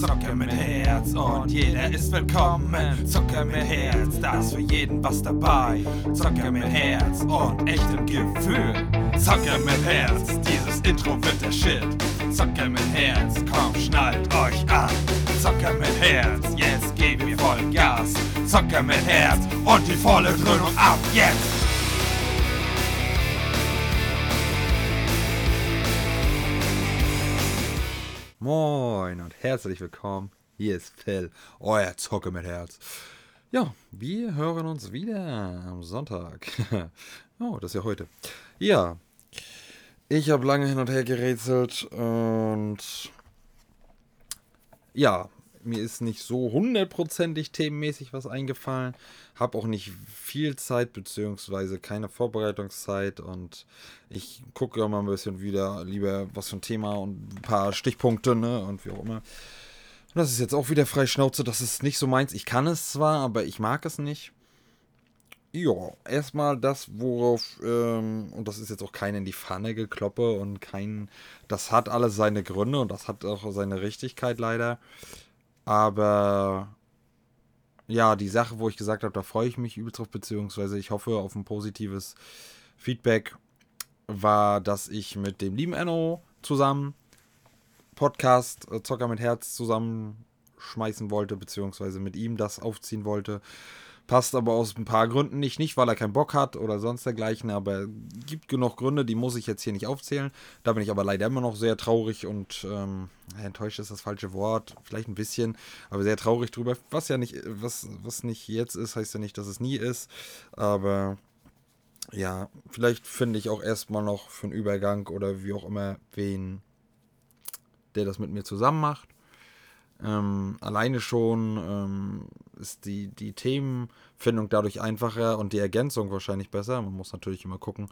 Zocker mit Herz und jeder ist willkommen. Zocker mit Herz, da ist für jeden was dabei. Zocker mit Herz und echtem Gefühl. Zocker mit Herz, dieses Intro wird der Shit. Zocker mit Herz, komm, schnallt euch an. Zocker mit Herz, jetzt geben wir voll Gas. Zocker mit Herz und die volle Dröhnung ab jetzt. Moin und herzlich willkommen. Hier ist Phil, euer Zocke mit Herz. Ja, wir hören uns wieder am Sonntag. oh, das ist ja heute. Ja, ich habe lange hin und her gerätselt und ja, mir ist nicht so hundertprozentig themenmäßig was eingefallen. Habe auch nicht viel Zeit beziehungsweise keine Vorbereitungszeit und ich gucke mal ein bisschen wieder lieber was für ein Thema und ein paar Stichpunkte ne, und wie auch immer. Und das ist jetzt auch wieder frei Schnauze, das ist nicht so meins. Ich kann es zwar, aber ich mag es nicht. Ja, erstmal das, worauf, ähm, und das ist jetzt auch kein in die Pfanne gekloppe und kein, das hat alles seine Gründe und das hat auch seine Richtigkeit leider. Aber ja, die Sache, wo ich gesagt habe, da freue ich mich übelst drauf, beziehungsweise ich hoffe auf ein positives Feedback, war, dass ich mit dem lieben Enno zusammen Podcast äh, Zocker mit Herz zusammenschmeißen wollte, beziehungsweise mit ihm das aufziehen wollte. Passt aber aus ein paar Gründen nicht. Nicht, weil er keinen Bock hat oder sonst dergleichen, aber gibt genug Gründe, die muss ich jetzt hier nicht aufzählen. Da bin ich aber leider immer noch sehr traurig und ähm, enttäuscht ist das falsche Wort, vielleicht ein bisschen, aber sehr traurig drüber. Was ja nicht, was, was nicht jetzt ist, heißt ja nicht, dass es nie ist. Aber ja, vielleicht finde ich auch erstmal noch für einen Übergang oder wie auch immer wen, der das mit mir zusammen macht. Ähm, alleine schon ähm, ist die, die Themenfindung dadurch einfacher und die Ergänzung wahrscheinlich besser. Man muss natürlich immer gucken.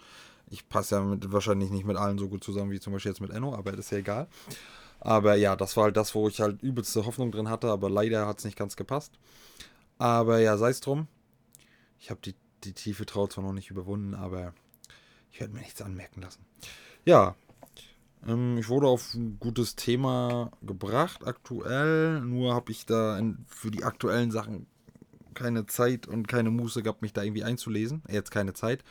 Ich passe ja mit, wahrscheinlich nicht mit allen so gut zusammen wie zum Beispiel jetzt mit Enno, aber ist ja egal. Aber ja, das war halt das, wo ich halt übelste Hoffnung drin hatte, aber leider hat es nicht ganz gepasst. Aber ja, sei es drum. Ich habe die, die tiefe Trau zwar noch nicht überwunden, aber ich werde mir nichts anmerken lassen. Ja, ich wurde auf ein gutes Thema gebracht aktuell, nur habe ich da für die aktuellen Sachen keine Zeit und keine Muße gehabt, mich da irgendwie einzulesen. Jetzt keine Zeit.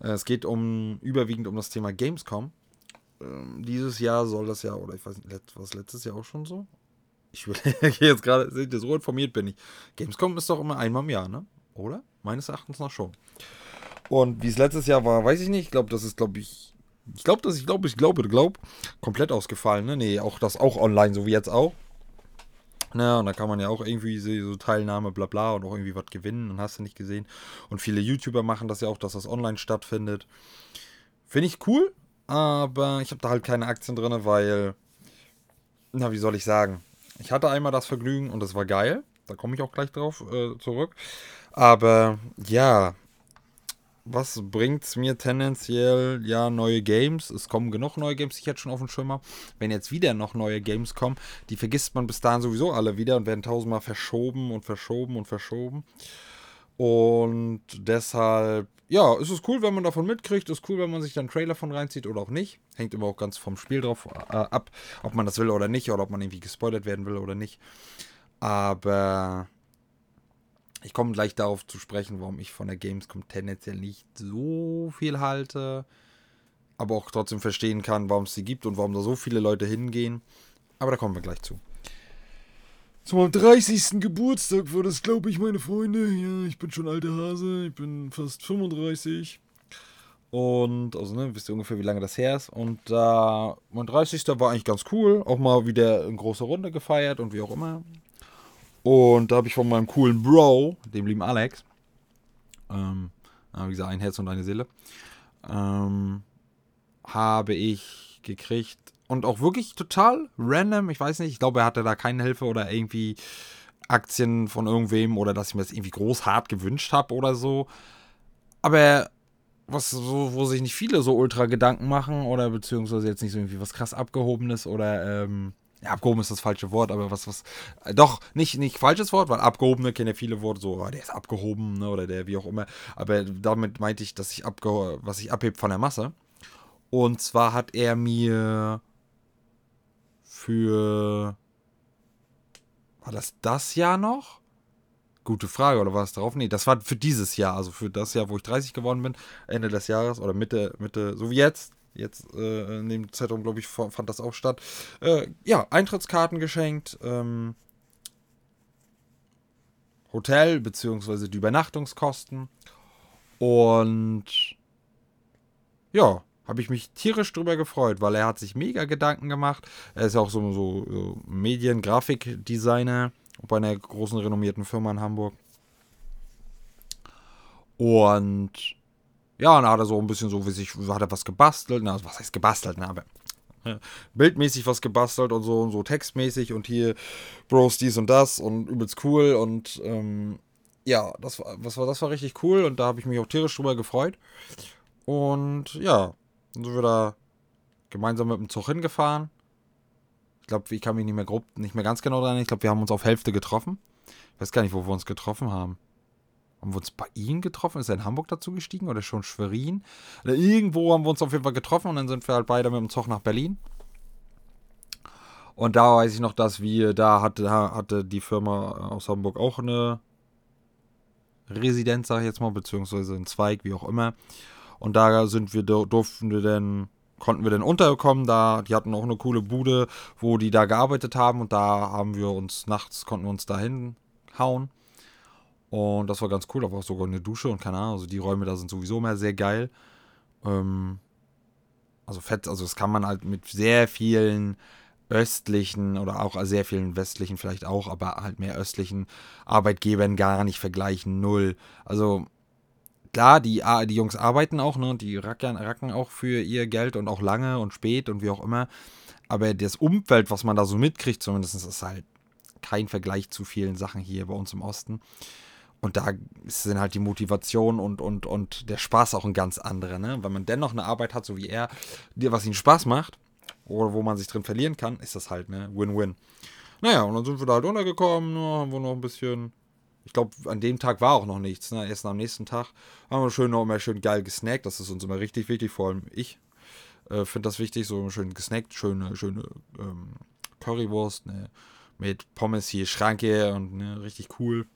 Äh, es geht um überwiegend um das Thema Gamescom. Ähm, dieses Jahr soll das ja, oder ich weiß nicht, was letztes Jahr auch schon so? Ich will jetzt gerade, so informiert bin ich. Gamescom ist doch immer einmal im Jahr, ne? Oder? Meines Erachtens noch schon. Und wie es letztes Jahr war, weiß ich nicht. Ich glaube, das ist, glaube ich, ich glaube, dass ich glaube, ich glaube, glaube, komplett ausgefallen. Ne? Nee, auch das auch online, so wie jetzt auch. Na, und da kann man ja auch irgendwie so Teilnahme, bla bla und auch irgendwie was gewinnen und hast du nicht gesehen. Und viele YouTuber machen das ja auch, dass das online stattfindet. Finde ich cool, aber ich habe da halt keine Aktien drin, weil, na, wie soll ich sagen? Ich hatte einmal das Vergnügen und das war geil. Da komme ich auch gleich drauf äh, zurück. Aber ja, was bringt es mir tendenziell? Ja, neue Games. Es kommen genug neue Games, ich jetzt schon auf dem Schimmer. Wenn jetzt wieder noch neue Games kommen, die vergisst man bis dahin sowieso alle wieder und werden tausendmal verschoben und verschoben und verschoben. Und deshalb, ja, ist es cool, wenn man davon mitkriegt. Ist cool, wenn man sich dann Trailer von reinzieht oder auch nicht. Hängt immer auch ganz vom Spiel drauf äh, ab, ob man das will oder nicht oder ob man irgendwie gespoilert werden will oder nicht. Aber ich komme gleich darauf zu sprechen, warum ich von der Gamescom tendenziell nicht so viel halte, aber auch trotzdem verstehen kann, warum es sie gibt und warum da so viele Leute hingehen. Aber da kommen wir gleich zu. Zu meinem 30. Geburtstag war das, glaube ich, meine Freunde. Ja, ich bin schon alter Hase, ich bin fast 35. Und, also, ne, wisst ihr ungefähr, wie lange das her ist. Und äh, mein 30. war eigentlich ganz cool. Auch mal wieder in großer Runde gefeiert und wie auch immer. Und da habe ich von meinem coolen Bro, dem lieben Alex, ähm, wie gesagt, ein Herz und eine Seele, ähm, habe ich gekriegt und auch wirklich total random, ich weiß nicht, ich glaube, er hatte da keine Hilfe oder irgendwie Aktien von irgendwem oder dass ich mir das irgendwie groß hart gewünscht habe oder so. Aber was so, wo sich nicht viele so ultra Gedanken machen oder beziehungsweise jetzt nicht so irgendwie was krass abgehobenes oder ähm, ja, abgehoben ist das falsche Wort, aber was, was, äh, doch, nicht, nicht falsches Wort, weil abgehobene kennen ja viele Worte, so, oh, der ist abgehoben, ne, oder der, wie auch immer, aber damit meinte ich, dass ich abge, was ich abhebt von der Masse. Und zwar hat er mir für War das das Jahr noch? Gute Frage, oder war es darauf? Nee, das war für dieses Jahr, also für das Jahr, wo ich 30 geworden bin, Ende des Jahres oder Mitte, Mitte, so wie jetzt. Jetzt äh, in dem Zeitraum, glaube ich, fand das auch statt. Äh, ja, Eintrittskarten geschenkt, ähm, Hotel bzw. die Übernachtungskosten. Und ja, habe ich mich tierisch drüber gefreut, weil er hat sich mega Gedanken gemacht. Er ist ja auch so, so, so Medien-, Grafikdesigner bei einer großen renommierten Firma in Hamburg. Und ja, und da hat er so ein bisschen so wie sich, hat er was gebastelt. Na, was heißt gebastelt, ne? Aber bildmäßig was gebastelt und so und so textmäßig und hier Bros dies und das und übelst cool und ähm, ja, das war, was war, das war richtig cool und da habe ich mich auch tierisch drüber gefreut. Und ja, dann sind wir da gemeinsam mit dem Zug hingefahren. Ich glaube, ich kann mich nicht mehr grob, nicht mehr ganz genau dran. Ich glaube, wir haben uns auf Hälfte getroffen. Ich weiß gar nicht, wo wir uns getroffen haben. Haben wir uns bei ihm getroffen? Ist er in Hamburg dazu gestiegen oder schon Schwerin? Oder irgendwo haben wir uns auf jeden Fall getroffen und dann sind wir halt beide mit dem Zug nach Berlin. Und da weiß ich noch, dass wir, da hatte, hatte die Firma aus Hamburg auch eine Residenz, sage ich jetzt mal, beziehungsweise ein Zweig, wie auch immer. Und da sind wir, durften wir dann, konnten wir dann unterkommen. Da, die hatten auch eine coole Bude, wo die da gearbeitet haben. Und da haben wir uns nachts, konnten wir uns da hinhauen. Und das war ganz cool. Da war sogar eine Dusche und keine Ahnung. Also die Räume da sind sowieso immer sehr geil. Ähm, also fett, also das kann man halt mit sehr vielen östlichen oder auch sehr vielen westlichen vielleicht auch, aber halt mehr östlichen Arbeitgebern gar nicht vergleichen. Null. Also klar, die, die Jungs arbeiten auch, ne? Die rackern, racken auch für ihr Geld und auch lange und spät und wie auch immer. Aber das Umfeld, was man da so mitkriegt, zumindest ist halt kein Vergleich zu vielen Sachen hier bei uns im Osten. Und da sind halt die Motivation und, und, und der Spaß auch ein ganz anderer, ne? Wenn man dennoch eine Arbeit hat, so wie er, was ihm Spaß macht, oder wo man sich drin verlieren kann, ist das halt, ne? Win-Win. Naja, und dann sind wir da halt untergekommen, ne? haben wir noch ein bisschen ich glaube, an dem Tag war auch noch nichts. Ne? Erst am nächsten Tag haben wir schön noch immer schön geil gesnackt. Das ist uns immer richtig wichtig, vor allem ich äh, finde das wichtig. So schön gesnackt, schöne, schöne ähm, Currywurst ne? mit Pommes hier, Schranke und ne? richtig cool.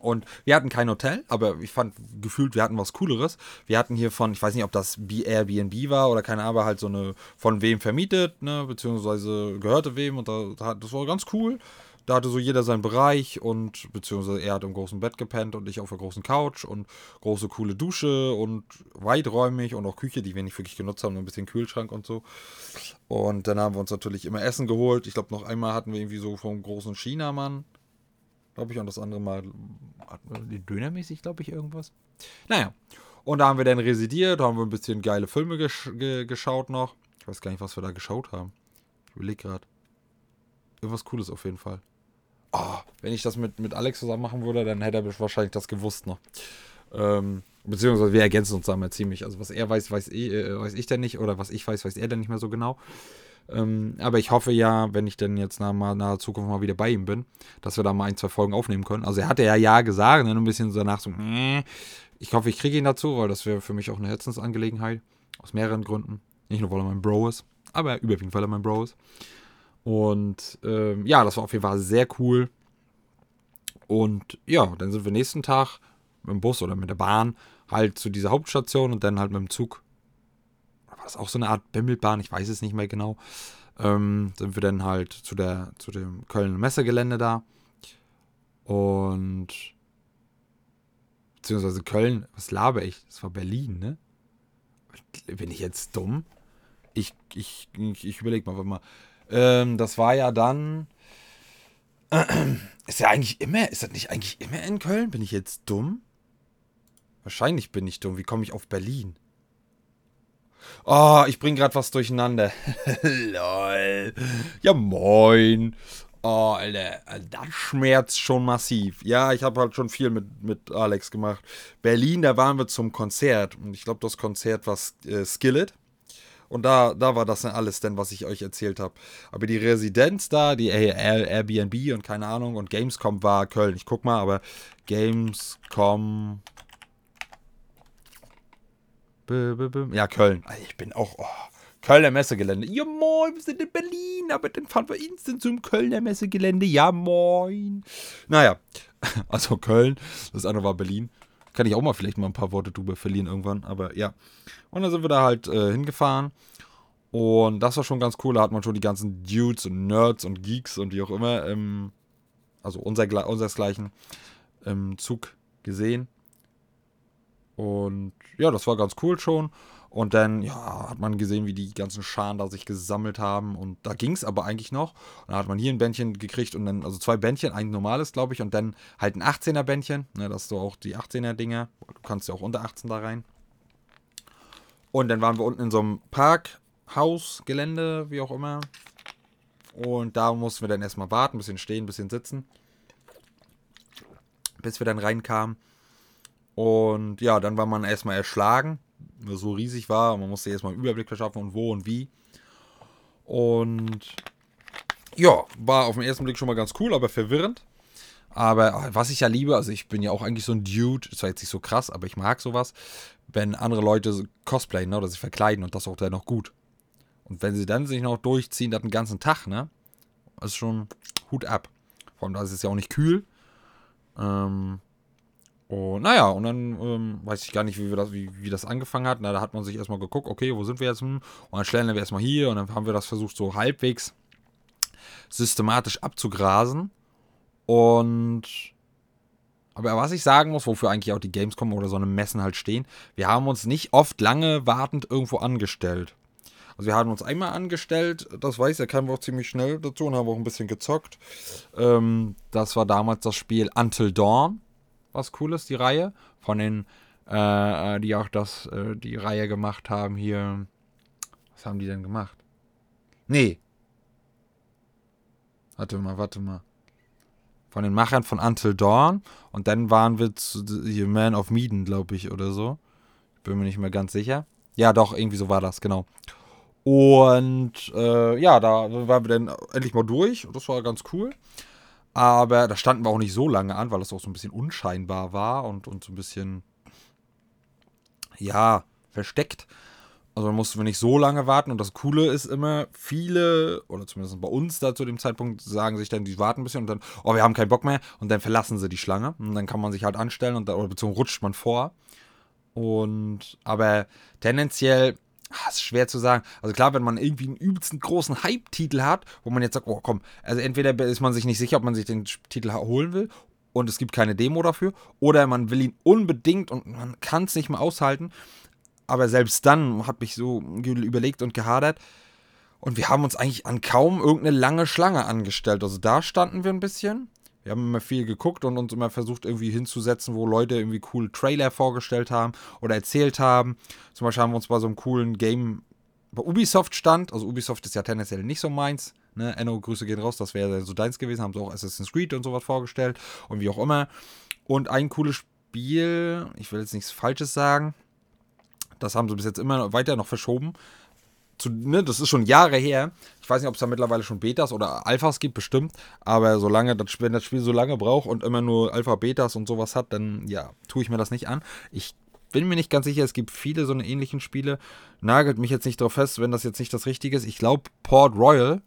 Und wir hatten kein Hotel, aber ich fand gefühlt, wir hatten was Cooleres. Wir hatten hier von, ich weiß nicht, ob das Airbnb war oder keine Ahnung, halt so eine von wem vermietet, ne, beziehungsweise gehörte wem und da, das war ganz cool. Da hatte so jeder seinen Bereich und beziehungsweise er hat im großen Bett gepennt und ich auf der großen Couch und große coole Dusche und weiträumig und auch Küche, die wir nicht wirklich genutzt haben, nur ein bisschen Kühlschrank und so. Und dann haben wir uns natürlich immer Essen geholt. Ich glaube, noch einmal hatten wir irgendwie so vom großen Chinamann, glaube ich, und das andere Mal dönermäßig, glaube ich, irgendwas. Naja, und da haben wir dann residiert, da haben wir ein bisschen geile Filme gesch ge geschaut noch. Ich weiß gar nicht, was wir da geschaut haben. Ich überlege gerade. Irgendwas Cooles auf jeden Fall oh, wenn ich das mit, mit Alex zusammen machen würde, dann hätte er wahrscheinlich das gewusst noch. Ähm, beziehungsweise wir ergänzen uns da mal ziemlich. Also was er weiß, weiß ich, äh, weiß ich denn nicht. Oder was ich weiß, weiß er denn nicht mehr so genau. Ähm, aber ich hoffe ja, wenn ich denn jetzt nach, naher Zukunft mal wieder bei ihm bin, dass wir da mal ein, zwei Folgen aufnehmen können. Also er hatte ja ja gesagt, dann ne, ein bisschen danach so, äh, ich hoffe, ich kriege ihn dazu, weil das wäre für mich auch eine Herzensangelegenheit. Aus mehreren Gründen. Nicht nur, weil er mein Bro ist, aber überwiegend, weil er mein Bro ist. Und ähm, ja, das war auf jeden Fall sehr cool. Und ja, dann sind wir nächsten Tag mit dem Bus oder mit der Bahn halt zu dieser Hauptstation und dann halt mit dem Zug. War das auch so eine Art Bimmelbahn? Ich weiß es nicht mehr genau. Ähm, sind wir dann halt zu, der, zu dem Kölner Messegelände da. Und. Beziehungsweise Köln, was laber ich? Das war Berlin, ne? Bin ich jetzt dumm? Ich, ich, ich, ich überlege mal, warte mal. Ähm, das war ja dann. ist ja eigentlich immer. Ist das nicht eigentlich immer in Köln? Bin ich jetzt dumm? Wahrscheinlich bin ich dumm. Wie komme ich auf Berlin? Oh, ich bring gerade was durcheinander. Lol. Ja, moin. Oh, Alter, das schmerzt schon massiv. Ja, ich habe halt schon viel mit, mit Alex gemacht. Berlin, da waren wir zum Konzert. Und ich glaube, das Konzert war äh, Skillet. Und da, da war das dann alles denn, was ich euch erzählt habe. Aber die Residenz da, die Airbnb und keine Ahnung und Gamescom war Köln. Ich guck mal, aber Gamescom. Ja, Köln. Ich bin auch. Oh, Kölner Messegelände. Ja, moin, wir sind in Berlin, aber dann fahren wir instant zum Kölner Messegelände. Ja, moin. Naja, also Köln, das andere war Berlin. Kann ich auch mal vielleicht mal ein paar Worte drüber verlieren irgendwann, aber ja. Und dann sind wir da halt äh, hingefahren. Und das war schon ganz cool. Da hat man schon die ganzen Dudes und Nerds und Geeks und wie auch immer, ähm, also unser, unsersgleichen, im Zug gesehen. Und ja, das war ganz cool schon. Und dann, ja, hat man gesehen, wie die ganzen Scharen da sich gesammelt haben. Und da ging es aber eigentlich noch. Und dann hat man hier ein Bändchen gekriegt und dann, also zwei Bändchen, ein normales, glaube ich, und dann halt ein 18er Bändchen. Ne, das so auch die 18er Dinger. Du kannst ja auch unter 18 da rein. Und dann waren wir unten in so einem Parkhaus, Gelände, wie auch immer. Und da mussten wir dann erstmal warten, ein bisschen stehen, ein bisschen sitzen. Bis wir dann reinkamen. Und ja, dann war man erstmal erschlagen so riesig war. Man musste erstmal einen Überblick verschaffen und wo und wie. Und ja, war auf den ersten Blick schon mal ganz cool, aber verwirrend. Aber ah, was ich ja liebe, also ich bin ja auch eigentlich so ein Dude, ist zwar jetzt nicht so krass, aber ich mag sowas, wenn andere Leute cosplayen ne, oder sich verkleiden und das auch dann noch gut. Und wenn sie dann sich noch durchziehen, das den ganzen Tag, ne? Das ist schon Hut ab. Vor allem, da ist es ja auch nicht kühl. Ähm, und naja, und dann ähm, weiß ich gar nicht, wie, wir das, wie, wie das angefangen hat. Na, da hat man sich erstmal geguckt, okay, wo sind wir jetzt? Und dann stellen wir erstmal hier und dann haben wir das versucht, so halbwegs systematisch abzugrasen. Und aber was ich sagen muss, wofür eigentlich auch die Gamescom oder so eine Messen halt stehen, wir haben uns nicht oft lange wartend irgendwo angestellt. Also wir haben uns einmal angestellt, das weiß er, kamen wir auch ziemlich schnell dazu und haben auch ein bisschen gezockt. Ähm, das war damals das Spiel Until Dawn was Cooles, die Reihe. Von den, äh, äh, die auch das, äh, die Reihe gemacht haben hier. Was haben die denn gemacht? Nee. Warte mal, warte mal. Von den Machern von Until Dawn. Und dann waren wir zu hier Man of Medan, glaube ich, oder so. Bin mir nicht mehr ganz sicher. Ja, doch, irgendwie so war das, genau. Und äh, ja, da waren wir dann endlich mal durch. Und das war ganz cool. Aber da standen wir auch nicht so lange an, weil das auch so ein bisschen unscheinbar war und, und so ein bisschen, ja, versteckt. Also da mussten wir nicht so lange warten. Und das Coole ist immer, viele, oder zumindest bei uns da zu dem Zeitpunkt, sagen sich dann, die warten ein bisschen und dann, oh, wir haben keinen Bock mehr. Und dann verlassen sie die Schlange. Und dann kann man sich halt anstellen und da, oder beziehungsweise rutscht man vor. Und, aber tendenziell Ah, ist schwer zu sagen. Also klar, wenn man irgendwie einen übelsten großen Hype-Titel hat, wo man jetzt sagt, oh komm, also entweder ist man sich nicht sicher, ob man sich den Titel holen will und es gibt keine Demo dafür, oder man will ihn unbedingt und man kann es nicht mehr aushalten. Aber selbst dann habe ich so überlegt und gehadert. Und wir haben uns eigentlich an kaum irgendeine lange Schlange angestellt. Also da standen wir ein bisschen wir haben immer viel geguckt und uns immer versucht, irgendwie hinzusetzen, wo Leute irgendwie coole Trailer vorgestellt haben oder erzählt haben. Zum Beispiel haben wir uns bei so einem coolen Game bei Ubisoft stand. Also Ubisoft ist ja tendenziell nicht so meins. Ne? Enno, Grüße gehen raus, das wäre so deins gewesen. Haben sie auch Assassin's Creed und sowas vorgestellt und wie auch immer. Und ein cooles Spiel, ich will jetzt nichts Falsches sagen, das haben sie bis jetzt immer weiter noch verschoben zu, ne, das ist schon Jahre her. Ich weiß nicht, ob es da mittlerweile schon Betas oder Alphas gibt, bestimmt. Aber solange das, wenn das Spiel so lange braucht und immer nur Alpha, Betas und sowas hat, dann ja, tue ich mir das nicht an. Ich bin mir nicht ganz sicher, es gibt viele so eine ähnlichen Spiele. Nagelt mich jetzt nicht drauf fest, wenn das jetzt nicht das Richtige ist. Ich glaube, Port Royal.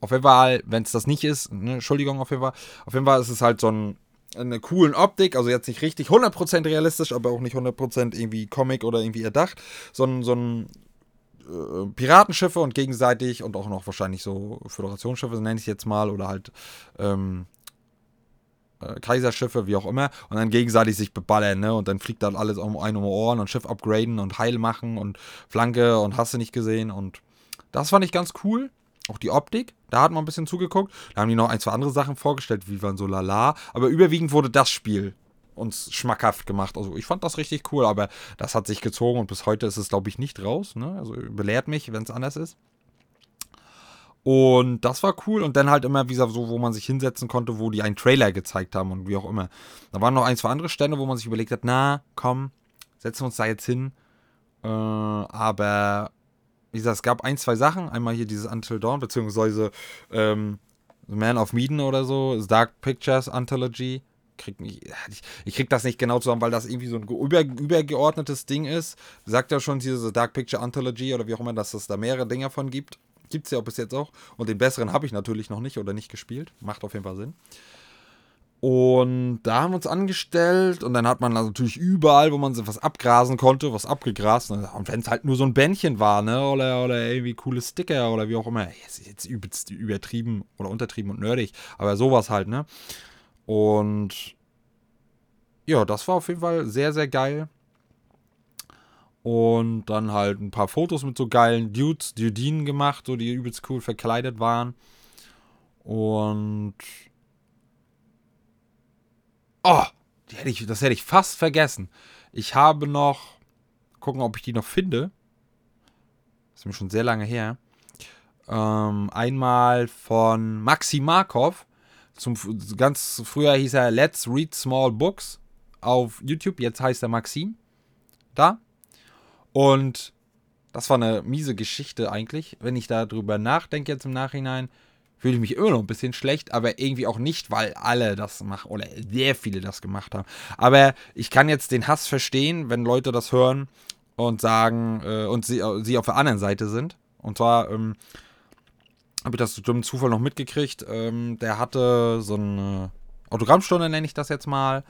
Auf jeden Fall, wenn es das nicht ist, ne, Entschuldigung, auf jeden Fall. Auf jeden Fall ist es halt so ein eine coolen Optik, also jetzt nicht richtig 100% realistisch, aber auch nicht 100% irgendwie Comic oder irgendwie erdacht, sondern so ein äh, Piratenschiffe und gegenseitig und auch noch wahrscheinlich so Föderationsschiffe, nenne ich jetzt mal, oder halt ähm, äh, Kaiserschiffe, wie auch immer, und dann gegenseitig sich beballern, ne? Und dann fliegt dann alles um ein um Ohren und Schiff upgraden und Heil machen und Flanke und hast du nicht gesehen. Und das fand ich ganz cool. Auch die Optik, da hat man ein bisschen zugeguckt. Da haben die noch ein, zwei andere Sachen vorgestellt, wie waren so lala. Aber überwiegend wurde das Spiel uns schmackhaft gemacht. Also ich fand das richtig cool, aber das hat sich gezogen und bis heute ist es, glaube ich, nicht raus. Ne? Also belehrt mich, wenn es anders ist. Und das war cool. Und dann halt immer wieder so, wo man sich hinsetzen konnte, wo die einen Trailer gezeigt haben und wie auch immer. Da waren noch ein, zwei andere Stände, wo man sich überlegt hat, na, komm, setzen wir uns da jetzt hin. Äh, aber wie gesagt, es gab ein, zwei Sachen. Einmal hier dieses Until Dawn, beziehungsweise ähm, Man of Medan oder so, Dark Pictures Anthology krieg nicht, ich, ich krieg das nicht genau zusammen, weil das irgendwie so ein über, übergeordnetes Ding ist. Sagt ja schon diese Dark Picture Anthology oder wie auch immer, dass es da mehrere Dinge von gibt. Gibt es ja bis jetzt auch. Und den besseren habe ich natürlich noch nicht oder nicht gespielt. Macht auf jeden Fall Sinn. Und da haben wir uns angestellt und dann hat man natürlich überall, wo man was abgrasen konnte, was abgegrast. Und wenn es halt nur so ein Bändchen war, ne, oder, oder irgendwie coole Sticker oder wie auch immer. Jetzt jetzt übertrieben oder untertrieben und nerdig, aber sowas halt, ne. Und ja, das war auf jeden Fall sehr, sehr geil. Und dann halt ein paar Fotos mit so geilen Dudes, Dudinen gemacht, so die übelst cool verkleidet waren. Und. Oh, hätte ich, das hätte ich fast vergessen. Ich habe noch. Gucken, ob ich die noch finde. Das ist mir schon sehr lange her. Ähm, einmal von Maxi Markov. Zum, ganz früher hieß er Let's Read Small Books auf YouTube. Jetzt heißt er Maxim. Da. Und das war eine miese Geschichte eigentlich. Wenn ich darüber nachdenke jetzt im Nachhinein, fühle ich mich immer noch ein bisschen schlecht, aber irgendwie auch nicht, weil alle das machen oder sehr viele das gemacht haben. Aber ich kann jetzt den Hass verstehen, wenn Leute das hören und sagen äh, und sie, äh, sie auf der anderen Seite sind. Und zwar ähm, habe ich das durch Zufall noch mitgekriegt. Ähm, der hatte so eine Autogrammstunde, nenne ich das jetzt mal.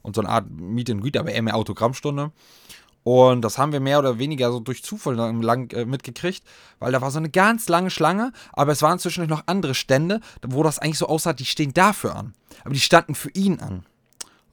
Und so eine Art Meet and Greet, aber eher mehr Autogrammstunde. Und das haben wir mehr oder weniger so durch Zufall lang äh, mitgekriegt, weil da war so eine ganz lange Schlange, aber es waren zwischendurch noch andere Stände, wo das eigentlich so aussah, die stehen dafür an. Aber die standen für ihn an.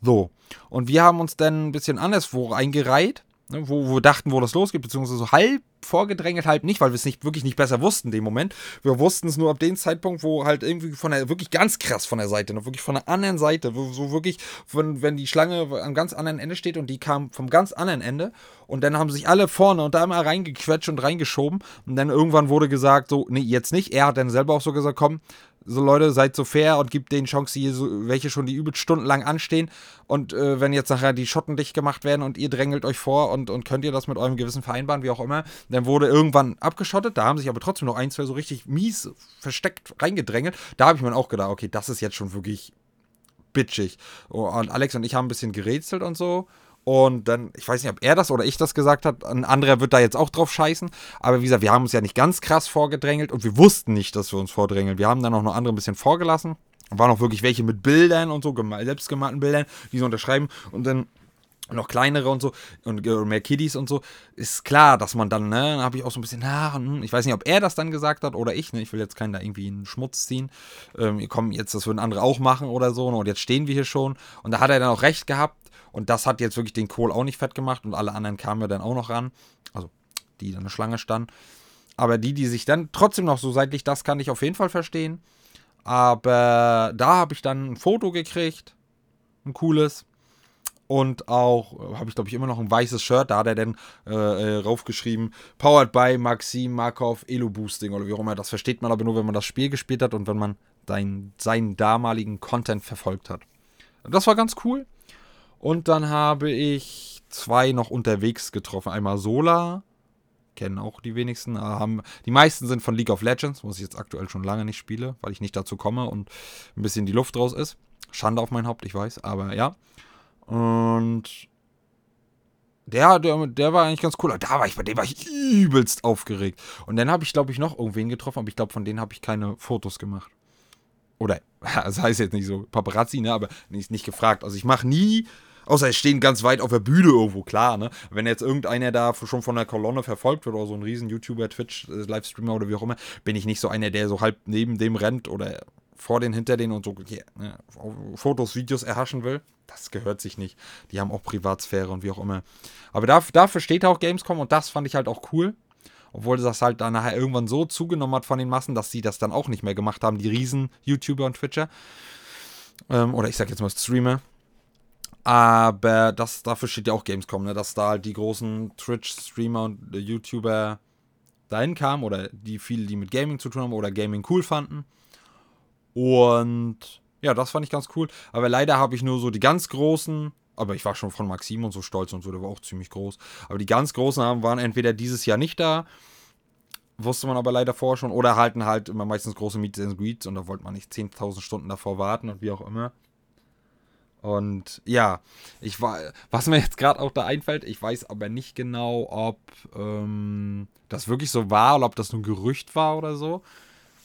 So. Und wir haben uns dann ein bisschen anderswo eingereiht Ne, wo, wir dachten, wo das losgeht, beziehungsweise so halb vorgedrängelt, halb nicht, weil wir es nicht wirklich nicht besser wussten in dem Moment. Wir wussten es nur ab dem Zeitpunkt, wo halt irgendwie von der, wirklich ganz krass von der Seite, ne, wirklich von der anderen Seite, wo so wirklich, wenn, wenn die Schlange am ganz anderen Ende steht und die kam vom ganz anderen Ende und dann haben sich alle vorne und da immer reingequetscht und reingeschoben und dann irgendwann wurde gesagt, so, nee, jetzt nicht. Er hat dann selber auch so gesagt, komm, so Leute, seid so fair und gebt denen Chance, die welche schon die übel stundenlang anstehen. Und äh, wenn jetzt nachher die Schotten dicht gemacht werden und ihr drängelt euch vor und, und könnt ihr das mit eurem Gewissen vereinbaren, wie auch immer, dann wurde irgendwann abgeschottet. Da haben sich aber trotzdem noch ein, zwei so richtig mies versteckt reingedrängelt. Da habe ich mir auch gedacht, okay, das ist jetzt schon wirklich bitchig. Und Alex und ich haben ein bisschen gerätselt und so. Und dann, ich weiß nicht, ob er das oder ich das gesagt hat, ein anderer wird da jetzt auch drauf scheißen. Aber wie gesagt, wir haben uns ja nicht ganz krass vorgedrängelt und wir wussten nicht, dass wir uns vordrängeln. Wir haben dann auch noch andere ein bisschen vorgelassen. Waren auch wirklich welche mit Bildern und so, selbstgemalten Bildern, die so unterschreiben. Und dann noch kleinere und so und mehr Kiddies und so, ist klar, dass man dann, ne, dann habe ich auch so ein bisschen, na, hm, ich weiß nicht, ob er das dann gesagt hat oder ich, ne, ich will jetzt keinen da irgendwie in Schmutz ziehen. Ähm, komm, jetzt, das würden andere auch machen oder so, ne, und jetzt stehen wir hier schon. Und da hat er dann auch recht gehabt, und das hat jetzt wirklich den Kohl auch nicht fett gemacht und alle anderen kamen ja dann auch noch ran. Also die dann eine Schlange standen. Aber die, die sich dann trotzdem noch so seitlich, das kann ich auf jeden Fall verstehen. Aber da habe ich dann ein Foto gekriegt. Ein cooles. Und auch, habe ich glaube ich immer noch ein weißes Shirt, da hat er dann äh, äh, raufgeschrieben, Powered by Maxim Markov Elo Boosting oder wie auch immer. Das versteht man aber nur, wenn man das Spiel gespielt hat und wenn man dein, seinen damaligen Content verfolgt hat. Das war ganz cool. Und dann habe ich zwei noch unterwegs getroffen. Einmal Sola, kennen auch die wenigsten. Äh, haben, die meisten sind von League of Legends, was ich jetzt aktuell schon lange nicht spiele, weil ich nicht dazu komme und ein bisschen die Luft raus ist. Schande auf mein Haupt, ich weiß, aber ja. Und der, der, der war eigentlich ganz cool. Da war ich, bei dem war ich übelst aufgeregt. Und dann habe ich, glaube ich, noch irgendwen getroffen, aber ich glaube, von denen habe ich keine Fotos gemacht. Oder, das heißt jetzt nicht so Paparazzi, ne, aber nicht, nicht gefragt. Also ich mache nie Außer es stehen ganz weit auf der Bühne irgendwo, klar, ne? Wenn jetzt irgendeiner da schon von der Kolonne verfolgt wird oder so ein riesen YouTuber, Twitch, äh, Livestreamer oder wie auch immer, bin ich nicht so einer, der so halb neben dem rennt oder vor den, hinter den und so yeah, ne, Fotos, Videos erhaschen will. Das gehört sich nicht. Die haben auch Privatsphäre und wie auch immer. Aber dafür, dafür steht auch Gamescom und das fand ich halt auch cool. Obwohl das halt dann nachher irgendwann so zugenommen hat von den Massen, dass sie das dann auch nicht mehr gemacht haben, die riesen YouTuber und Twitcher. Ähm, oder ich sag jetzt mal Streamer. Aber das, dafür steht ja auch Gamescom, ne? dass da halt die großen Twitch-Streamer und YouTuber dahin kamen oder die viele, die mit Gaming zu tun haben oder Gaming cool fanden. Und ja, das fand ich ganz cool. Aber leider habe ich nur so die ganz großen, aber ich war schon von Maxim und so stolz und so, der war auch ziemlich groß. Aber die ganz großen waren entweder dieses Jahr nicht da, wusste man aber leider vorher schon, oder halten halt immer meistens große Meets and Greets und da wollte man nicht 10.000 Stunden davor warten und wie auch immer. Und ja, ich war, was mir jetzt gerade auch da einfällt, ich weiß aber nicht genau, ob ähm, das wirklich so war oder ob das nur ein Gerücht war oder so.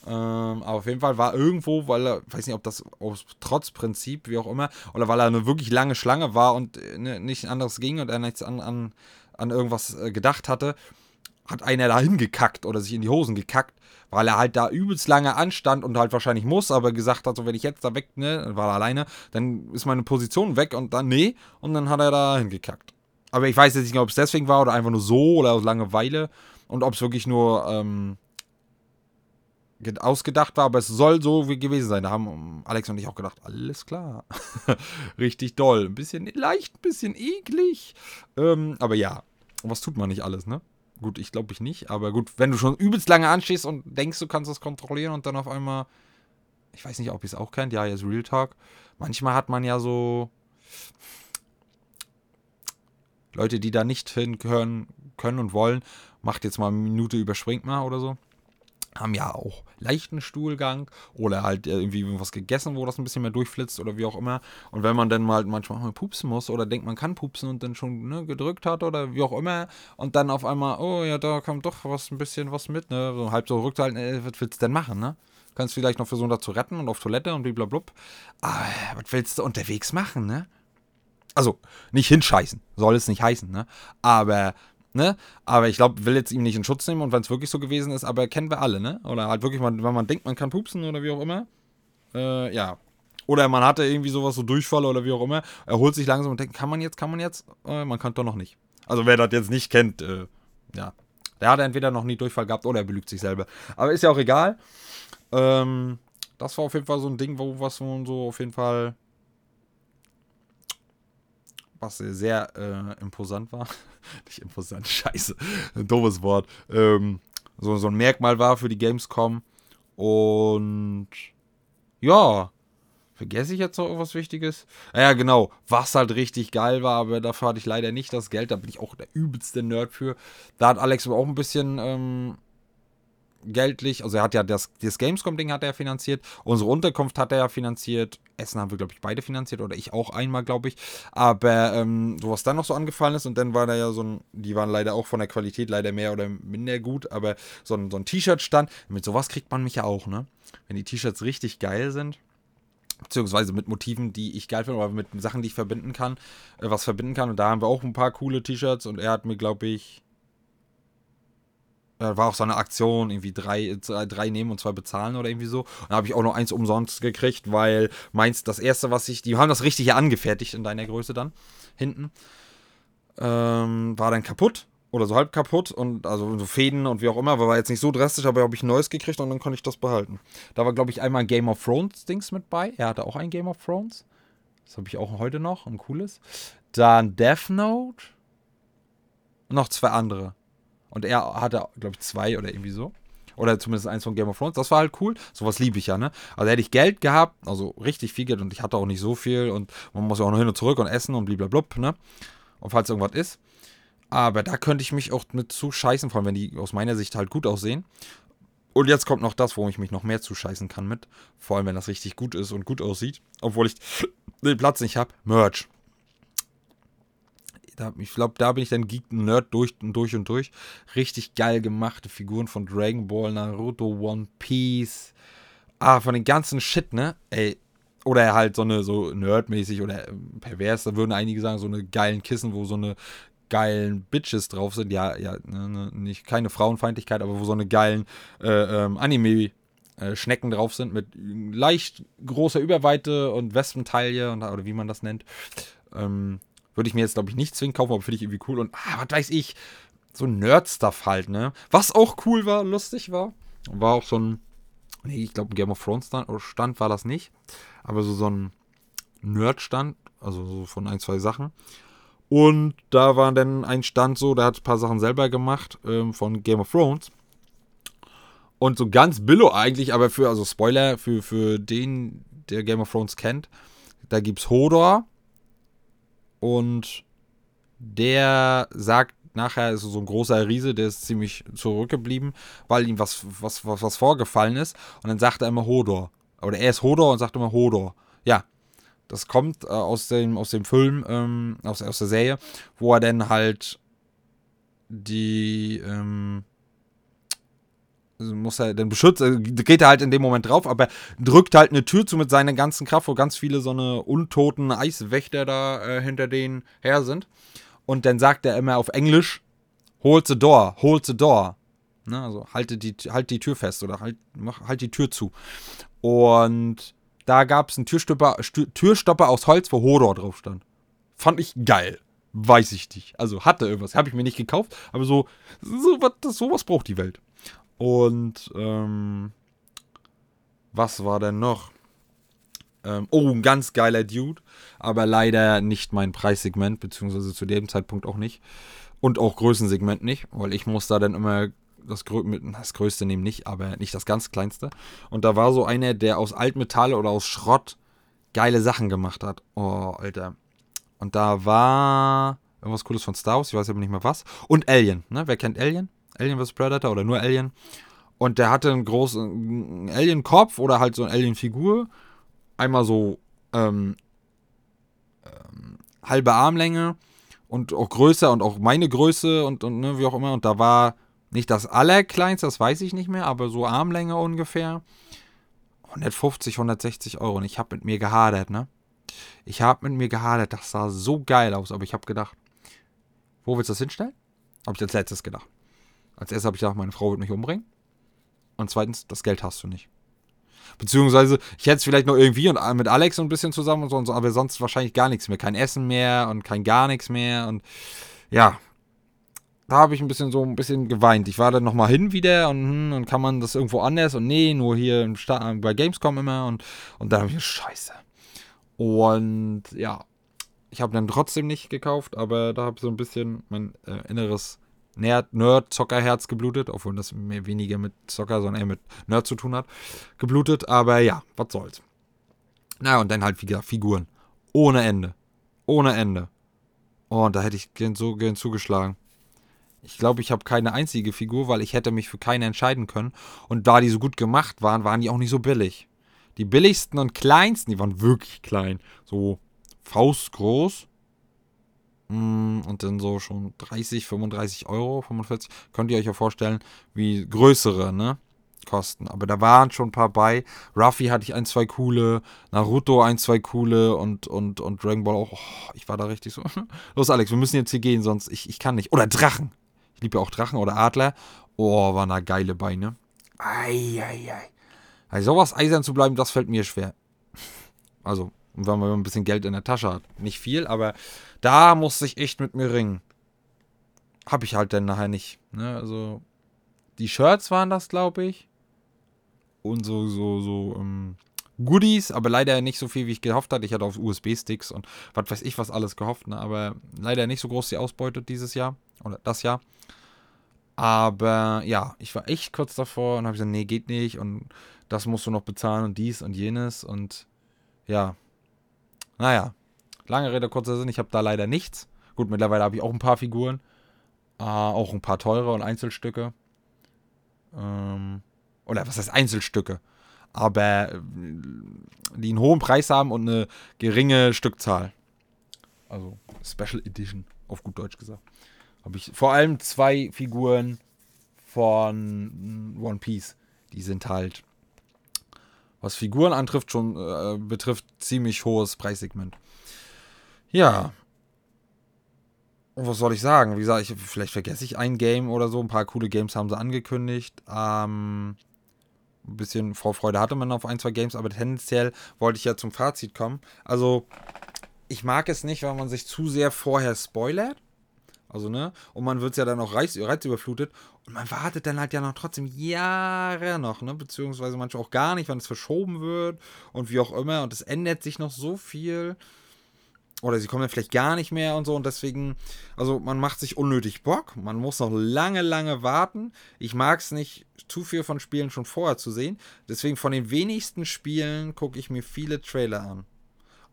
Ähm, aber auf jeden Fall war irgendwo, weil er, weiß nicht, ob das aus Trotzprinzip, wie auch immer, oder weil er eine wirklich lange Schlange war und äh, ne, nicht anderes ging und er nichts an, an, an irgendwas äh, gedacht hatte, hat einer da hingekackt oder sich in die Hosen gekackt, weil er halt da übelst lange anstand und halt wahrscheinlich muss, aber gesagt hat, so wenn ich jetzt da weg, ne, war er alleine, dann ist meine Position weg und dann, nee, und dann hat er da hingekackt. Aber ich weiß jetzt nicht, ob es deswegen war oder einfach nur so oder aus Langeweile und ob es wirklich nur ähm, ausgedacht war, aber es soll so gewesen sein. Da haben Alex und ich auch gedacht, alles klar. Richtig doll. Ein bisschen leicht, ein bisschen eklig. Ähm, aber ja, was tut man nicht alles, ne? Gut, ich glaube ich nicht, aber gut, wenn du schon übelst lange anstehst und denkst, du kannst das kontrollieren und dann auf einmal, ich weiß nicht, ob ihr es auch kennt, ja, jetzt Real Talk. Manchmal hat man ja so Leute, die da nicht hinhören können und wollen, macht jetzt mal eine Minute, überspringt mal oder so haben ja auch leichten Stuhlgang oder halt irgendwie was gegessen, wo das ein bisschen mehr durchflitzt oder wie auch immer. Und wenn man dann mal manchmal mal pupsen muss oder denkt, man kann pupsen und dann schon ne, gedrückt hat oder wie auch immer und dann auf einmal, oh ja, da kommt doch was ein bisschen was mit, ne? So halb so rückzuhalten, ey, was willst du denn machen, ne? Kannst vielleicht noch versuchen, da zu retten und auf Toilette und blablabla. Aber was willst du unterwegs machen, ne? Also, nicht hinscheißen, soll es nicht heißen, ne? Aber Ne? Aber ich glaube, will jetzt ihm nicht in Schutz nehmen und wenn es wirklich so gewesen ist, aber kennen wir alle, ne? Oder halt wirklich, wenn man denkt, man kann pupsen oder wie auch immer. Äh, ja. Oder man hatte irgendwie sowas, so Durchfall oder wie auch immer. Er holt sich langsam und denkt, kann man jetzt, kann man jetzt? Äh, man kann doch noch nicht. Also wer das jetzt nicht kennt, äh, ja. Der hat entweder noch nie Durchfall gehabt oder er belügt sich selber. Aber ist ja auch egal. Ähm, das war auf jeden Fall so ein Ding, wo was man so auf jeden Fall was sehr äh, imposant war. Nicht imposant, scheiße. Ein doofes Wort. Ähm, so, so ein Merkmal war für die Gamescom. Und ja, vergesse ich jetzt noch irgendwas Wichtiges? Ja, genau, was halt richtig geil war, aber dafür hatte ich leider nicht das Geld. Da bin ich auch der übelste Nerd für. Da hat Alex aber auch ein bisschen ähm, geldlich, also er hat ja das, das Gamescom-Ding hat er finanziert, unsere Unterkunft hat er ja finanziert, Essen haben wir, glaube ich, beide finanziert oder ich auch einmal, glaube ich. Aber ähm, so was dann noch so angefallen ist und dann war da ja so ein, die waren leider auch von der Qualität leider mehr oder minder gut, aber so ein, so ein T-Shirt-Stand, mit sowas kriegt man mich ja auch, ne? Wenn die T-Shirts richtig geil sind, beziehungsweise mit Motiven, die ich geil finde, oder mit Sachen, die ich verbinden kann, äh, was verbinden kann. Und da haben wir auch ein paar coole T-Shirts und er hat mir, glaube ich, war auch so eine Aktion, irgendwie drei, drei nehmen und zwei bezahlen oder irgendwie so. Und da habe ich auch noch eins umsonst gekriegt, weil meins das erste, was ich, die haben das richtig hier angefertigt in deiner Größe dann, hinten, ähm, war dann kaputt oder so halb kaputt und also so Fäden und wie auch immer, war jetzt nicht so drastisch, aber habe ich neues gekriegt und dann konnte ich das behalten. Da war, glaube ich, einmal ein Game of Thrones Dings mit bei. Er hatte auch ein Game of Thrones. Das habe ich auch heute noch, ein cooles. Dann Death Note. Und noch zwei andere. Und er hatte, glaube ich, zwei oder irgendwie so. Oder zumindest eins von Game of Thrones. Das war halt cool. Sowas liebe ich ja, ne? Also hätte ich Geld gehabt, also richtig viel Geld und ich hatte auch nicht so viel und man muss ja auch noch hin und zurück und essen und blablabla, ne? Und falls irgendwas ist. Aber da könnte ich mich auch mit zu scheißen, vor allem wenn die aus meiner Sicht halt gut aussehen. Und jetzt kommt noch das, wo ich mich noch mehr zuscheißen kann mit. Vor allem, wenn das richtig gut ist und gut aussieht. Obwohl ich den Platz nicht habe. Merch da, ich glaube, da bin ich dann Geek Nerd durch und durch und durch. Richtig geil gemachte Figuren von Dragon Ball, Naruto, One Piece. Ah, von den ganzen Shit, ne? Ey. Oder halt so eine, so nerdmäßig oder pervers, da würden einige sagen, so eine geilen Kissen, wo so eine geilen Bitches drauf sind. Ja, ja, ne, ne, nicht keine Frauenfeindlichkeit, aber wo so eine geilen äh, ähm, Anime äh, Schnecken drauf sind mit leicht großer Überweite und Wespentaille und, oder wie man das nennt. Ähm, würde ich mir jetzt, glaube ich, nicht zwingend kaufen, aber finde ich irgendwie cool. Und, ah, was weiß ich, so Nerd-Stuff halt, ne? Was auch cool war, lustig war, war auch so ein, nee, ich glaube, ein Game of Thrones Stand war das nicht, aber so, so ein Nerd-Stand, also so von ein, zwei Sachen. Und da war dann ein Stand so, der hat ein paar Sachen selber gemacht ähm, von Game of Thrones. Und so ganz billo eigentlich, aber für, also Spoiler, für, für den, der Game of Thrones kennt, da gibt es Hodor, und der sagt nachher, ist so ein großer Riese, der ist ziemlich zurückgeblieben, weil ihm was, was, was, was vorgefallen ist. Und dann sagt er immer Hodor. Oder er ist Hodor und sagt immer Hodor. Ja. Das kommt äh, aus, dem, aus dem Film, ähm, aus, aus der Serie, wo er dann halt die, ähm, muss er dann beschützen, äh, geht er halt in dem Moment drauf, aber drückt halt eine Tür zu mit seiner ganzen Kraft, wo ganz viele so eine untoten Eiswächter da äh, hinter denen her sind. Und dann sagt er immer auf Englisch, hold the door, hold the door. Ne, also halte die, halt die Tür fest oder halt, mach, halt die Tür zu. Und da gab es einen Türstopper, Türstopper aus Holz, wo Hodor drauf stand. Fand ich geil. Weiß ich nicht. Also hatte irgendwas. Habe ich mir nicht gekauft, aber so, so was, sowas braucht die Welt. Und ähm, was war denn noch? Ähm, oh, ein ganz geiler Dude, aber leider nicht mein Preissegment, beziehungsweise zu dem Zeitpunkt auch nicht. Und auch Größensegment nicht, weil ich muss da dann immer das, Grö das Größte nehmen, nicht, aber nicht das ganz Kleinste. Und da war so einer, der aus Altmetall oder aus Schrott geile Sachen gemacht hat. Oh, Alter. Und da war irgendwas Cooles von Star Wars, ich weiß aber nicht mehr was. Und Alien, ne? Wer kennt Alien? Alien vs. Predator oder nur Alien. Und der hatte einen großen Alien-Kopf oder halt so eine Alien-Figur. Einmal so ähm, ähm, halbe Armlänge und auch größer und auch meine Größe und, und ne, wie auch immer. Und da war nicht das allerkleinste, das weiß ich nicht mehr, aber so Armlänge ungefähr. 150, 160 Euro. Und ich habe mit mir gehadert, ne? Ich habe mit mir gehadert. Das sah so geil aus. Aber ich habe gedacht, wo willst du das hinstellen? Habe ich als letztes gedacht. Als erstes habe ich gedacht, meine Frau wird mich umbringen. Und zweitens, das Geld hast du nicht. Beziehungsweise, ich hätte es vielleicht noch irgendwie und mit Alex ein bisschen zusammen und so, und so, aber sonst wahrscheinlich gar nichts mehr. Kein Essen mehr und kein gar nichts mehr. Und ja, da habe ich ein bisschen so ein bisschen geweint. Ich war dann nochmal hin wieder und, hm, und kann man das irgendwo anders und nee, nur hier Sta bei Gamescom immer und, und dann habe ich Scheiße. Und ja, ich habe dann trotzdem nicht gekauft, aber da habe ich so ein bisschen mein äh, inneres Nerd-Zocker-Herz geblutet, obwohl das mehr weniger mit Zocker, sondern eher mit Nerd zu tun hat, geblutet. Aber ja, was soll's. Naja, und dann halt, wie gesagt, Figuren. Ohne Ende. Ohne Ende. Oh, und da hätte ich gern so gern zugeschlagen. Ich glaube, ich habe keine einzige Figur, weil ich hätte mich für keine entscheiden können. Und da die so gut gemacht waren, waren die auch nicht so billig. Die billigsten und kleinsten, die waren wirklich klein. So faustgroß. Mm, und dann so schon 30, 35 Euro, 45. Könnt ihr euch ja vorstellen, wie größere, ne? Kosten. Aber da waren schon ein paar bei. Ruffy hatte ich ein, zwei coole, Naruto ein, zwei coole und, und, und Dragon Ball auch. Oh, ich war da richtig so. Los, Alex, wir müssen jetzt hier gehen, sonst ich, ich kann nicht. Oder Drachen. Ich liebe ja auch Drachen oder Adler. Oh, waren da geile Beine. Eieiei. Also sowas eisern zu bleiben, das fällt mir schwer. Also, wenn man ein bisschen Geld in der Tasche hat. Nicht viel, aber da musste ich echt mit mir ringen. Hab ich halt dann nachher nicht. Ne? Also, die Shirts waren das, glaube ich. Und so, so, so, ähm, Goodies, aber leider nicht so viel, wie ich gehofft hatte. Ich hatte auf USB-Sticks und was weiß ich, was alles gehofft, ne? aber leider nicht so groß die Ausbeute dieses Jahr oder das Jahr. Aber ja, ich war echt kurz davor und habe gesagt, nee, geht nicht und das musst du noch bezahlen und dies und jenes und ja, naja, lange Rede, kurzer Sinn, ich habe da leider nichts. Gut, mittlerweile habe ich auch ein paar Figuren. Äh, auch ein paar teure und Einzelstücke. Ähm, oder was heißt Einzelstücke? Aber äh, die einen hohen Preis haben und eine geringe Stückzahl. Also Special Edition, auf gut Deutsch gesagt. Habe ich vor allem zwei Figuren von One Piece. Die sind halt was Figuren antrifft, schon äh, betrifft, ziemlich hohes Preissegment. Ja. Und was soll ich sagen? Wie gesagt, ich, vielleicht vergesse ich ein Game oder so. Ein paar coole Games haben sie angekündigt. Ähm, ein bisschen Vorfreude hatte man auf ein, zwei Games, aber tendenziell wollte ich ja zum Fazit kommen. Also, ich mag es nicht, wenn man sich zu sehr vorher spoilert. Also, ne? Und man wird ja dann auch reiz, reizüberflutet. Und man wartet dann halt ja noch trotzdem Jahre noch, ne? Beziehungsweise manchmal auch gar nicht, wenn es verschoben wird und wie auch immer. Und es ändert sich noch so viel. Oder sie kommen dann vielleicht gar nicht mehr und so. Und deswegen, also man macht sich unnötig Bock. Man muss noch lange, lange warten. Ich mag es nicht, zu viel von Spielen schon vorher zu sehen. Deswegen von den wenigsten Spielen gucke ich mir viele Trailer an.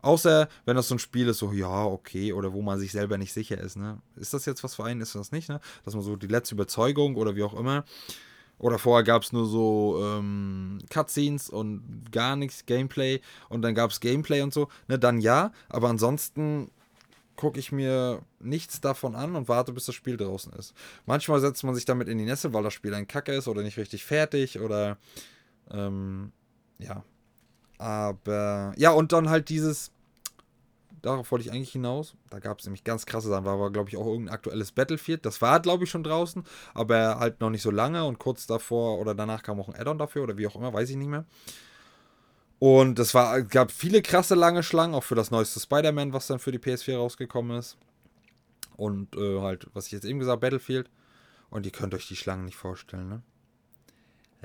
Außer wenn das so ein Spiel ist, so, ja, okay, oder wo man sich selber nicht sicher ist, ne? Ist das jetzt was für einen, ist das nicht, ne? Dass man so die letzte Überzeugung oder wie auch immer. Oder vorher gab es nur so ähm, Cutscenes und gar nichts Gameplay und dann gab es Gameplay und so, ne, dann ja, aber ansonsten gucke ich mir nichts davon an und warte, bis das Spiel draußen ist. Manchmal setzt man sich damit in die Nässe, weil das Spiel ein Kacke ist oder nicht richtig fertig oder ähm, ja. Aber ja, und dann halt dieses, darauf wollte ich eigentlich hinaus. Da gab es nämlich ganz krasse Sachen. War aber, glaube ich, auch irgendein aktuelles Battlefield. Das war, glaube ich, schon draußen, aber halt noch nicht so lange und kurz davor oder danach kam auch ein Add-on dafür oder wie auch immer, weiß ich nicht mehr. Und es gab viele krasse lange Schlangen, auch für das neueste Spider-Man, was dann für die PS4 rausgekommen ist. Und äh, halt, was ich jetzt eben gesagt, Battlefield. Und ihr könnt euch die Schlangen nicht vorstellen, ne?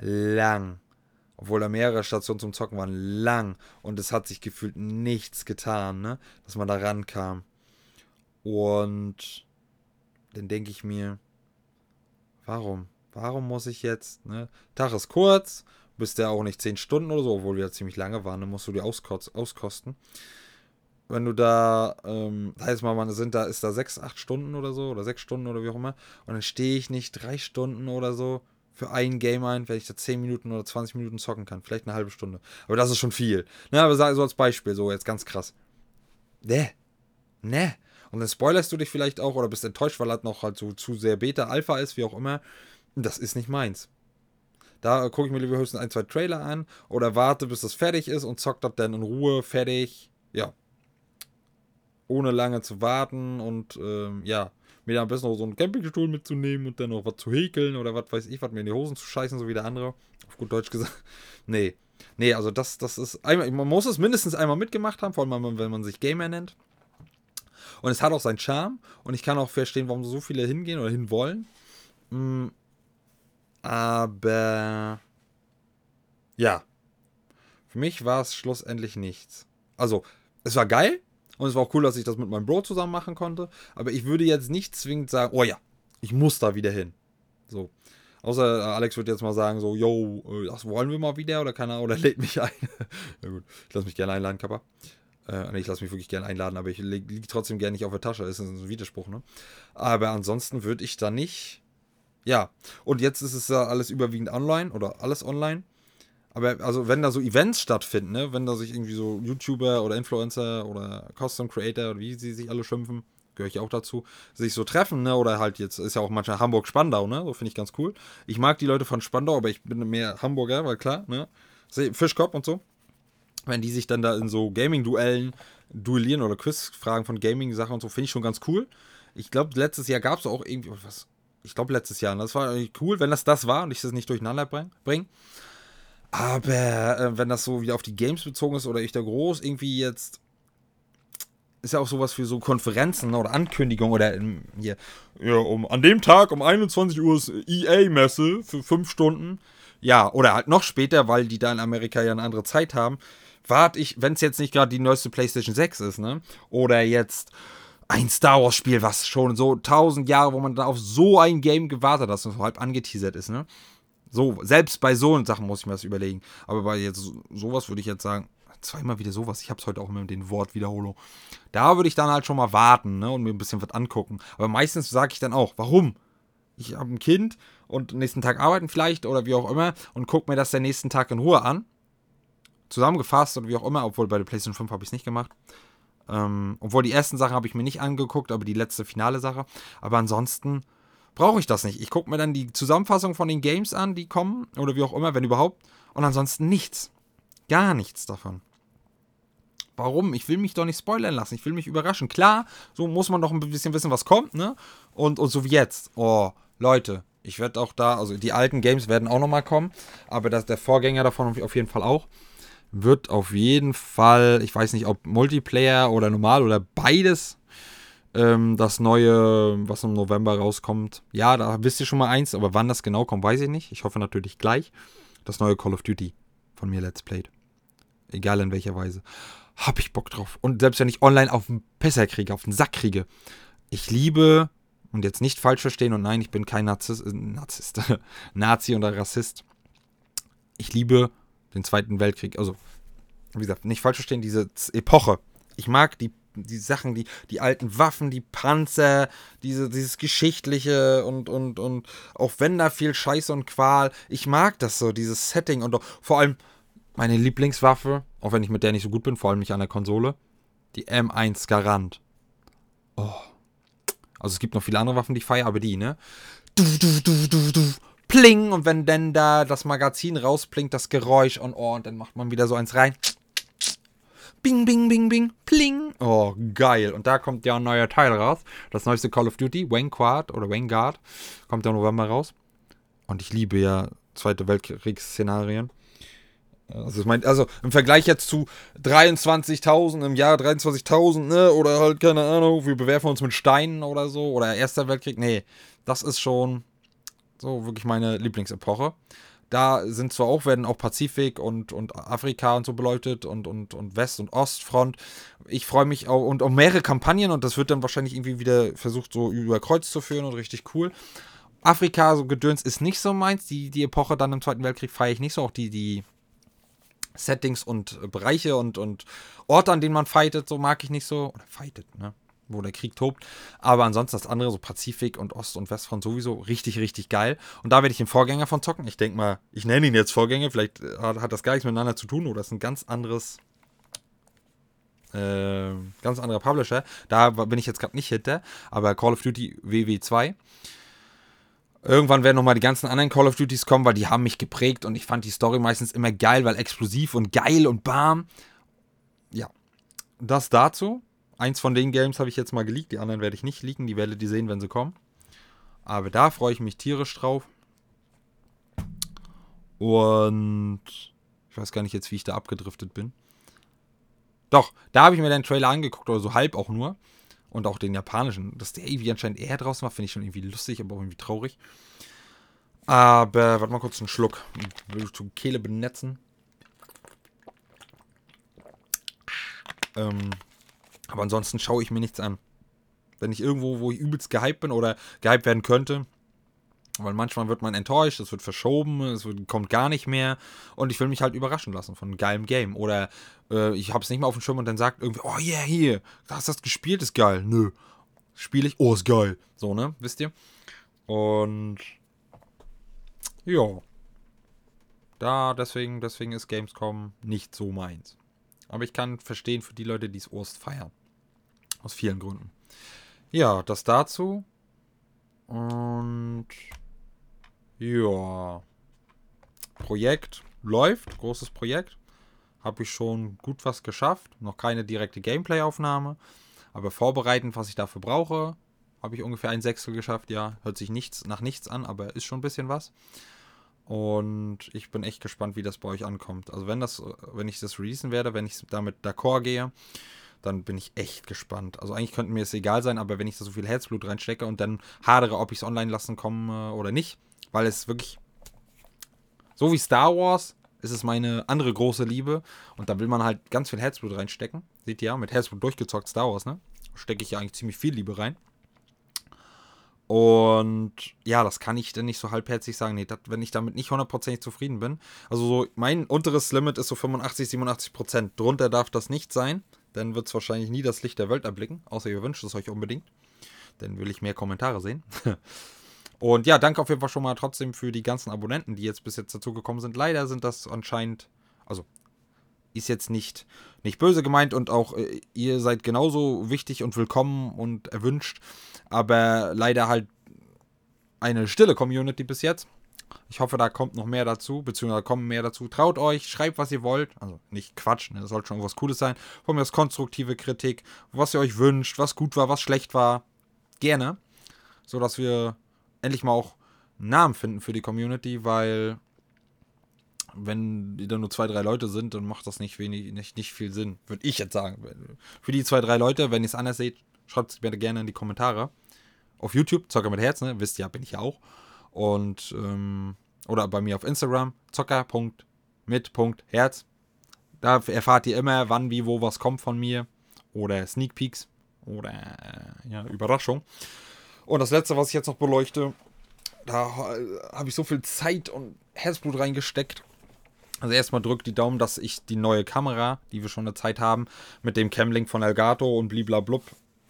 Lang. Obwohl da mehrere Stationen zum Zocken waren, lang. Und es hat sich gefühlt nichts getan, ne? Dass man da rankam. Und dann denke ich mir, warum? Warum muss ich jetzt, ne? Tag ist kurz, bist ja auch nicht 10 Stunden oder so, obwohl wir ja ziemlich lange waren, dann musst du die auskos auskosten. Wenn du da, ähm, heißt mal, man sind da, ist da 6, 8 Stunden oder so, oder 6 Stunden oder wie auch immer, und dann stehe ich nicht 3 Stunden oder so für ein Game ein, wenn ich da 10 Minuten oder 20 Minuten zocken kann. Vielleicht eine halbe Stunde. Aber das ist schon viel. Ne, aber so als Beispiel, so jetzt ganz krass. Ne. Ne. Und dann spoilerst du dich vielleicht auch oder bist enttäuscht, weil halt noch halt so zu sehr Beta, Alpha ist, wie auch immer. Das ist nicht meins. Da gucke ich mir lieber höchstens ein, zwei Trailer an oder warte, bis das fertig ist und zockt das dann in Ruhe fertig. Ja. Ohne lange zu warten und ähm, ja, mir am besten noch so einen Campingstuhl mitzunehmen und dann noch was zu häkeln oder was weiß ich, was mir in die Hosen zu scheißen, so wie der andere. Auf gut Deutsch gesagt. Nee. Nee, also das, das ist einmal, man muss es mindestens einmal mitgemacht haben, vor allem wenn man sich Gamer nennt. Und es hat auch seinen Charme und ich kann auch verstehen, warum so viele hingehen oder hinwollen. Mm, aber ja, für mich war es schlussendlich nichts. Also, es war geil und es war auch cool, dass ich das mit meinem Bro zusammen machen konnte. Aber ich würde jetzt nicht zwingend sagen, oh ja, ich muss da wieder hin. So. Außer äh, Alex wird jetzt mal sagen, so, yo, äh, das wollen wir mal wieder oder keine Ahnung, oder lädt mich ein. ja gut, ich lasse mich gerne einladen, Kappa. Äh, ich lasse mich wirklich gerne einladen, aber ich liege trotzdem gerne nicht auf der Tasche. Das ist ein Widerspruch, ne? Aber ansonsten würde ich da nicht ja, und jetzt ist es ja alles überwiegend online oder alles online. Aber also wenn da so Events stattfinden, ne, wenn da sich irgendwie so YouTuber oder Influencer oder Custom Creator oder wie sie sich alle schimpfen, gehöre ich auch dazu, sich so treffen, ne, oder halt jetzt ist ja auch manchmal Hamburg-Spandau, ne, so finde ich ganz cool. Ich mag die Leute von Spandau, aber ich bin mehr Hamburger, weil klar, ne, Fischkopf und so. Wenn die sich dann da in so Gaming-Duellen duellieren oder Quizfragen von Gaming-Sachen und so, finde ich schon ganz cool. Ich glaube, letztes Jahr gab es auch irgendwie, was, ich glaube letztes Jahr. Und das war cool, wenn das das war und ich das nicht durcheinander bringe. Aber äh, wenn das so wieder auf die Games bezogen ist oder ich da groß irgendwie jetzt ist ja auch sowas für so Konferenzen oder Ankündigungen oder ähm, hier, ja, um, an dem Tag um 21 Uhr ist EA-Messe für fünf Stunden. Ja, oder halt noch später, weil die da in Amerika ja eine andere Zeit haben. Warte ich, wenn es jetzt nicht gerade die neueste PlayStation 6 ist, ne? Oder jetzt ein Star Wars Spiel, was schon so tausend Jahre, wo man dann auf so ein Game gewartet hat, das so halb angeteasert ist, ne? So, selbst bei so Sachen muss ich mir das überlegen. Aber bei jetzt sowas würde ich jetzt sagen, zweimal wieder sowas. Ich habe es heute auch mit dem Wort Wiederholung. Da würde ich dann halt schon mal warten ne, und mir ein bisschen was angucken. Aber meistens sage ich dann auch, warum? Ich habe ein Kind und nächsten Tag arbeiten vielleicht oder wie auch immer und gucke mir das den nächsten Tag in Ruhe an. Zusammengefasst oder wie auch immer, obwohl bei der PlayStation 5 habe ich es nicht gemacht. Ähm, obwohl die ersten Sachen habe ich mir nicht angeguckt, aber die letzte finale Sache. Aber ansonsten brauche ich das nicht. Ich gucke mir dann die Zusammenfassung von den Games an, die kommen, oder wie auch immer, wenn überhaupt. Und ansonsten nichts. Gar nichts davon. Warum? Ich will mich doch nicht spoilern lassen. Ich will mich überraschen. Klar, so muss man doch ein bisschen wissen, was kommt, ne? Und, und so wie jetzt. Oh, Leute, ich werde auch da, also die alten Games werden auch nochmal kommen, aber das, der Vorgänger davon auf jeden Fall auch wird auf jeden Fall, ich weiß nicht, ob Multiplayer oder normal oder beides, ähm, das neue, was im November rauskommt. Ja, da wisst ihr schon mal eins, aber wann das genau kommt, weiß ich nicht. Ich hoffe natürlich gleich. Das neue Call of Duty von mir Let's Played. Egal in welcher Weise. Hab ich Bock drauf. Und selbst wenn ich online auf den Pisser kriege, auf den Sack kriege. Ich liebe, und jetzt nicht falsch verstehen, und nein, ich bin kein Narzisst, äh, Narzisst, Nazi oder Rassist. Ich liebe den Zweiten Weltkrieg. Also, wie gesagt, nicht falsch verstehen, diese Epoche. Ich mag die die Sachen, die, die alten Waffen, die Panzer, diese, dieses Geschichtliche und, und, und auch wenn da viel Scheiß und Qual, ich mag das so, dieses Setting und vor allem meine Lieblingswaffe, auch wenn ich mit der nicht so gut bin, vor allem nicht an der Konsole, die M1 Garant. Oh. Also es gibt noch viele andere Waffen, die ich feiere, aber die, ne? Du, du, du, du, du. Pling! Und wenn dann da das Magazin rausplingt, das Geräusch und oh, und dann macht man wieder so eins rein. Bing, bing, bing, bing, pling. Oh, geil. Und da kommt ja ein neuer Teil raus. Das neueste Call of Duty, Vanguard oder Vanguard, kommt ja im November raus. Und ich liebe ja Zweite Weltkriegsszenarien. Also, ich mein, also im Vergleich jetzt zu 23.000 im Jahr 23.000, ne? Oder halt, keine Ahnung, wir bewerfen uns mit Steinen oder so. Oder Erster Weltkrieg. Nee, das ist schon so wirklich meine Lieblingsepoche. Da sind zwar auch, werden auch Pazifik und, und Afrika und so beleuchtet und, und, und West- und Ostfront. Ich freue mich auch und auch mehrere Kampagnen und das wird dann wahrscheinlich irgendwie wieder versucht, so über Kreuz zu führen und richtig cool. Afrika, so Gedöns, ist nicht so meins. Die, die Epoche dann im Zweiten Weltkrieg feiere ich nicht so. Auch die, die Settings und Bereiche und, und Orte, an denen man fightet, so mag ich nicht so. Oder fightet, ne? Wo der Krieg tobt. Aber ansonsten das andere, so Pazifik und Ost- und Westfront sowieso richtig, richtig geil. Und da werde ich den Vorgänger von zocken. Ich denke mal, ich nenne ihn jetzt Vorgänger, vielleicht äh, hat, hat das gar nichts miteinander zu tun oder ist ein ganz anderes, äh, ganz anderer Publisher. Da bin ich jetzt gerade nicht hinter, aber Call of Duty WW2. Irgendwann werden nochmal die ganzen anderen Call of Duties kommen, weil die haben mich geprägt und ich fand die Story meistens immer geil, weil explosiv und geil und bam. Ja, das dazu. Eins von den Games habe ich jetzt mal geleakt, die anderen werde ich nicht leaken, die werdet ihr sehen, wenn sie kommen. Aber da freue ich mich tierisch drauf. Und ich weiß gar nicht jetzt, wie ich da abgedriftet bin. Doch, da habe ich mir den Trailer angeguckt, oder so halb auch nur. Und auch den japanischen. Dass der irgendwie anscheinend eher draußen war, finde ich schon irgendwie lustig, aber auch irgendwie traurig. Aber, warte mal kurz einen Schluck. Will ich die Kehle benetzen. Ähm, aber ansonsten schaue ich mir nichts an. Wenn ich irgendwo, wo ich übelst gehypt bin oder gehypt werden könnte, weil manchmal wird man enttäuscht, es wird verschoben, es wird, kommt gar nicht mehr und ich will mich halt überraschen lassen von einem geilen Game. Oder äh, ich habe es nicht mehr auf dem Schirm und dann sagt irgendwie, oh yeah, hier, hast das gespielt, ist geil. Nö. Spiele ich, oh, ist geil. So, ne? Wisst ihr? Und ja. Da, deswegen, deswegen ist Gamescom nicht so meins. Aber ich kann verstehen für die Leute, die es Ost feiern. Aus vielen Gründen. Ja, das dazu. Und ja. Projekt läuft, großes Projekt. Habe ich schon gut was geschafft. Noch keine direkte Gameplay-Aufnahme. Aber vorbereitend, was ich dafür brauche, habe ich ungefähr ein Sechstel geschafft. Ja, hört sich nichts nach nichts an, aber ist schon ein bisschen was. Und ich bin echt gespannt, wie das bei euch ankommt. Also wenn das, wenn ich das releasen werde, wenn ich damit d'accord gehe, dann bin ich echt gespannt. Also eigentlich könnte mir es egal sein, aber wenn ich da so viel Herzblut reinstecke und dann hadere, ob ich es online lassen komme oder nicht, weil es wirklich so wie Star Wars ist es meine andere große Liebe und da will man halt ganz viel Herzblut reinstecken. Seht ihr ja, mit Herzblut durchgezockt Star Wars, ne? Stecke ich ja eigentlich ziemlich viel Liebe rein. Und ja, das kann ich dann nicht so halbherzig sagen. Nee, dat, wenn ich damit nicht hundertprozentig zufrieden bin. Also so, mein unteres Limit ist so 85, 87 Prozent. Drunter darf das nicht sein. Dann wird es wahrscheinlich nie das Licht der Welt erblicken. Außer ihr wünscht es euch unbedingt. Dann will ich mehr Kommentare sehen. Und ja, danke auf jeden Fall schon mal trotzdem für die ganzen Abonnenten, die jetzt bis jetzt dazu gekommen sind. Leider sind das anscheinend, also ist jetzt nicht, nicht böse gemeint und auch äh, ihr seid genauso wichtig und willkommen und erwünscht. Aber leider halt eine stille Community bis jetzt. Ich hoffe, da kommt noch mehr dazu, beziehungsweise kommen mehr dazu. Traut euch, schreibt, was ihr wollt. Also nicht Quatsch, ne? das sollte schon irgendwas Cooles sein. Von mir aus konstruktive Kritik, was ihr euch wünscht, was gut war, was schlecht war. Gerne. So dass wir endlich mal auch einen Namen finden für die Community, weil wenn dann nur zwei, drei Leute sind, dann macht das nicht wenig, nicht, nicht viel Sinn. Würde ich jetzt sagen. Für die zwei, drei Leute, wenn ihr es anders seht, schreibt es mir gerne in die Kommentare. Auf YouTube, Zocker mit Herz, ne? Wisst ihr, bin ich ja auch. Und, ähm, oder bei mir auf Instagram, zocker.mit.herz. Da erfahrt ihr immer, wann, wie, wo was kommt von mir. Oder Sneak Peeks. Oder, äh, ja, Überraschung. Und das letzte, was ich jetzt noch beleuchte, da habe ich so viel Zeit und Herzblut reingesteckt. Also erstmal drückt die Daumen, dass ich die neue Kamera, die wir schon eine Zeit haben, mit dem Camlink von Elgato und bliblablub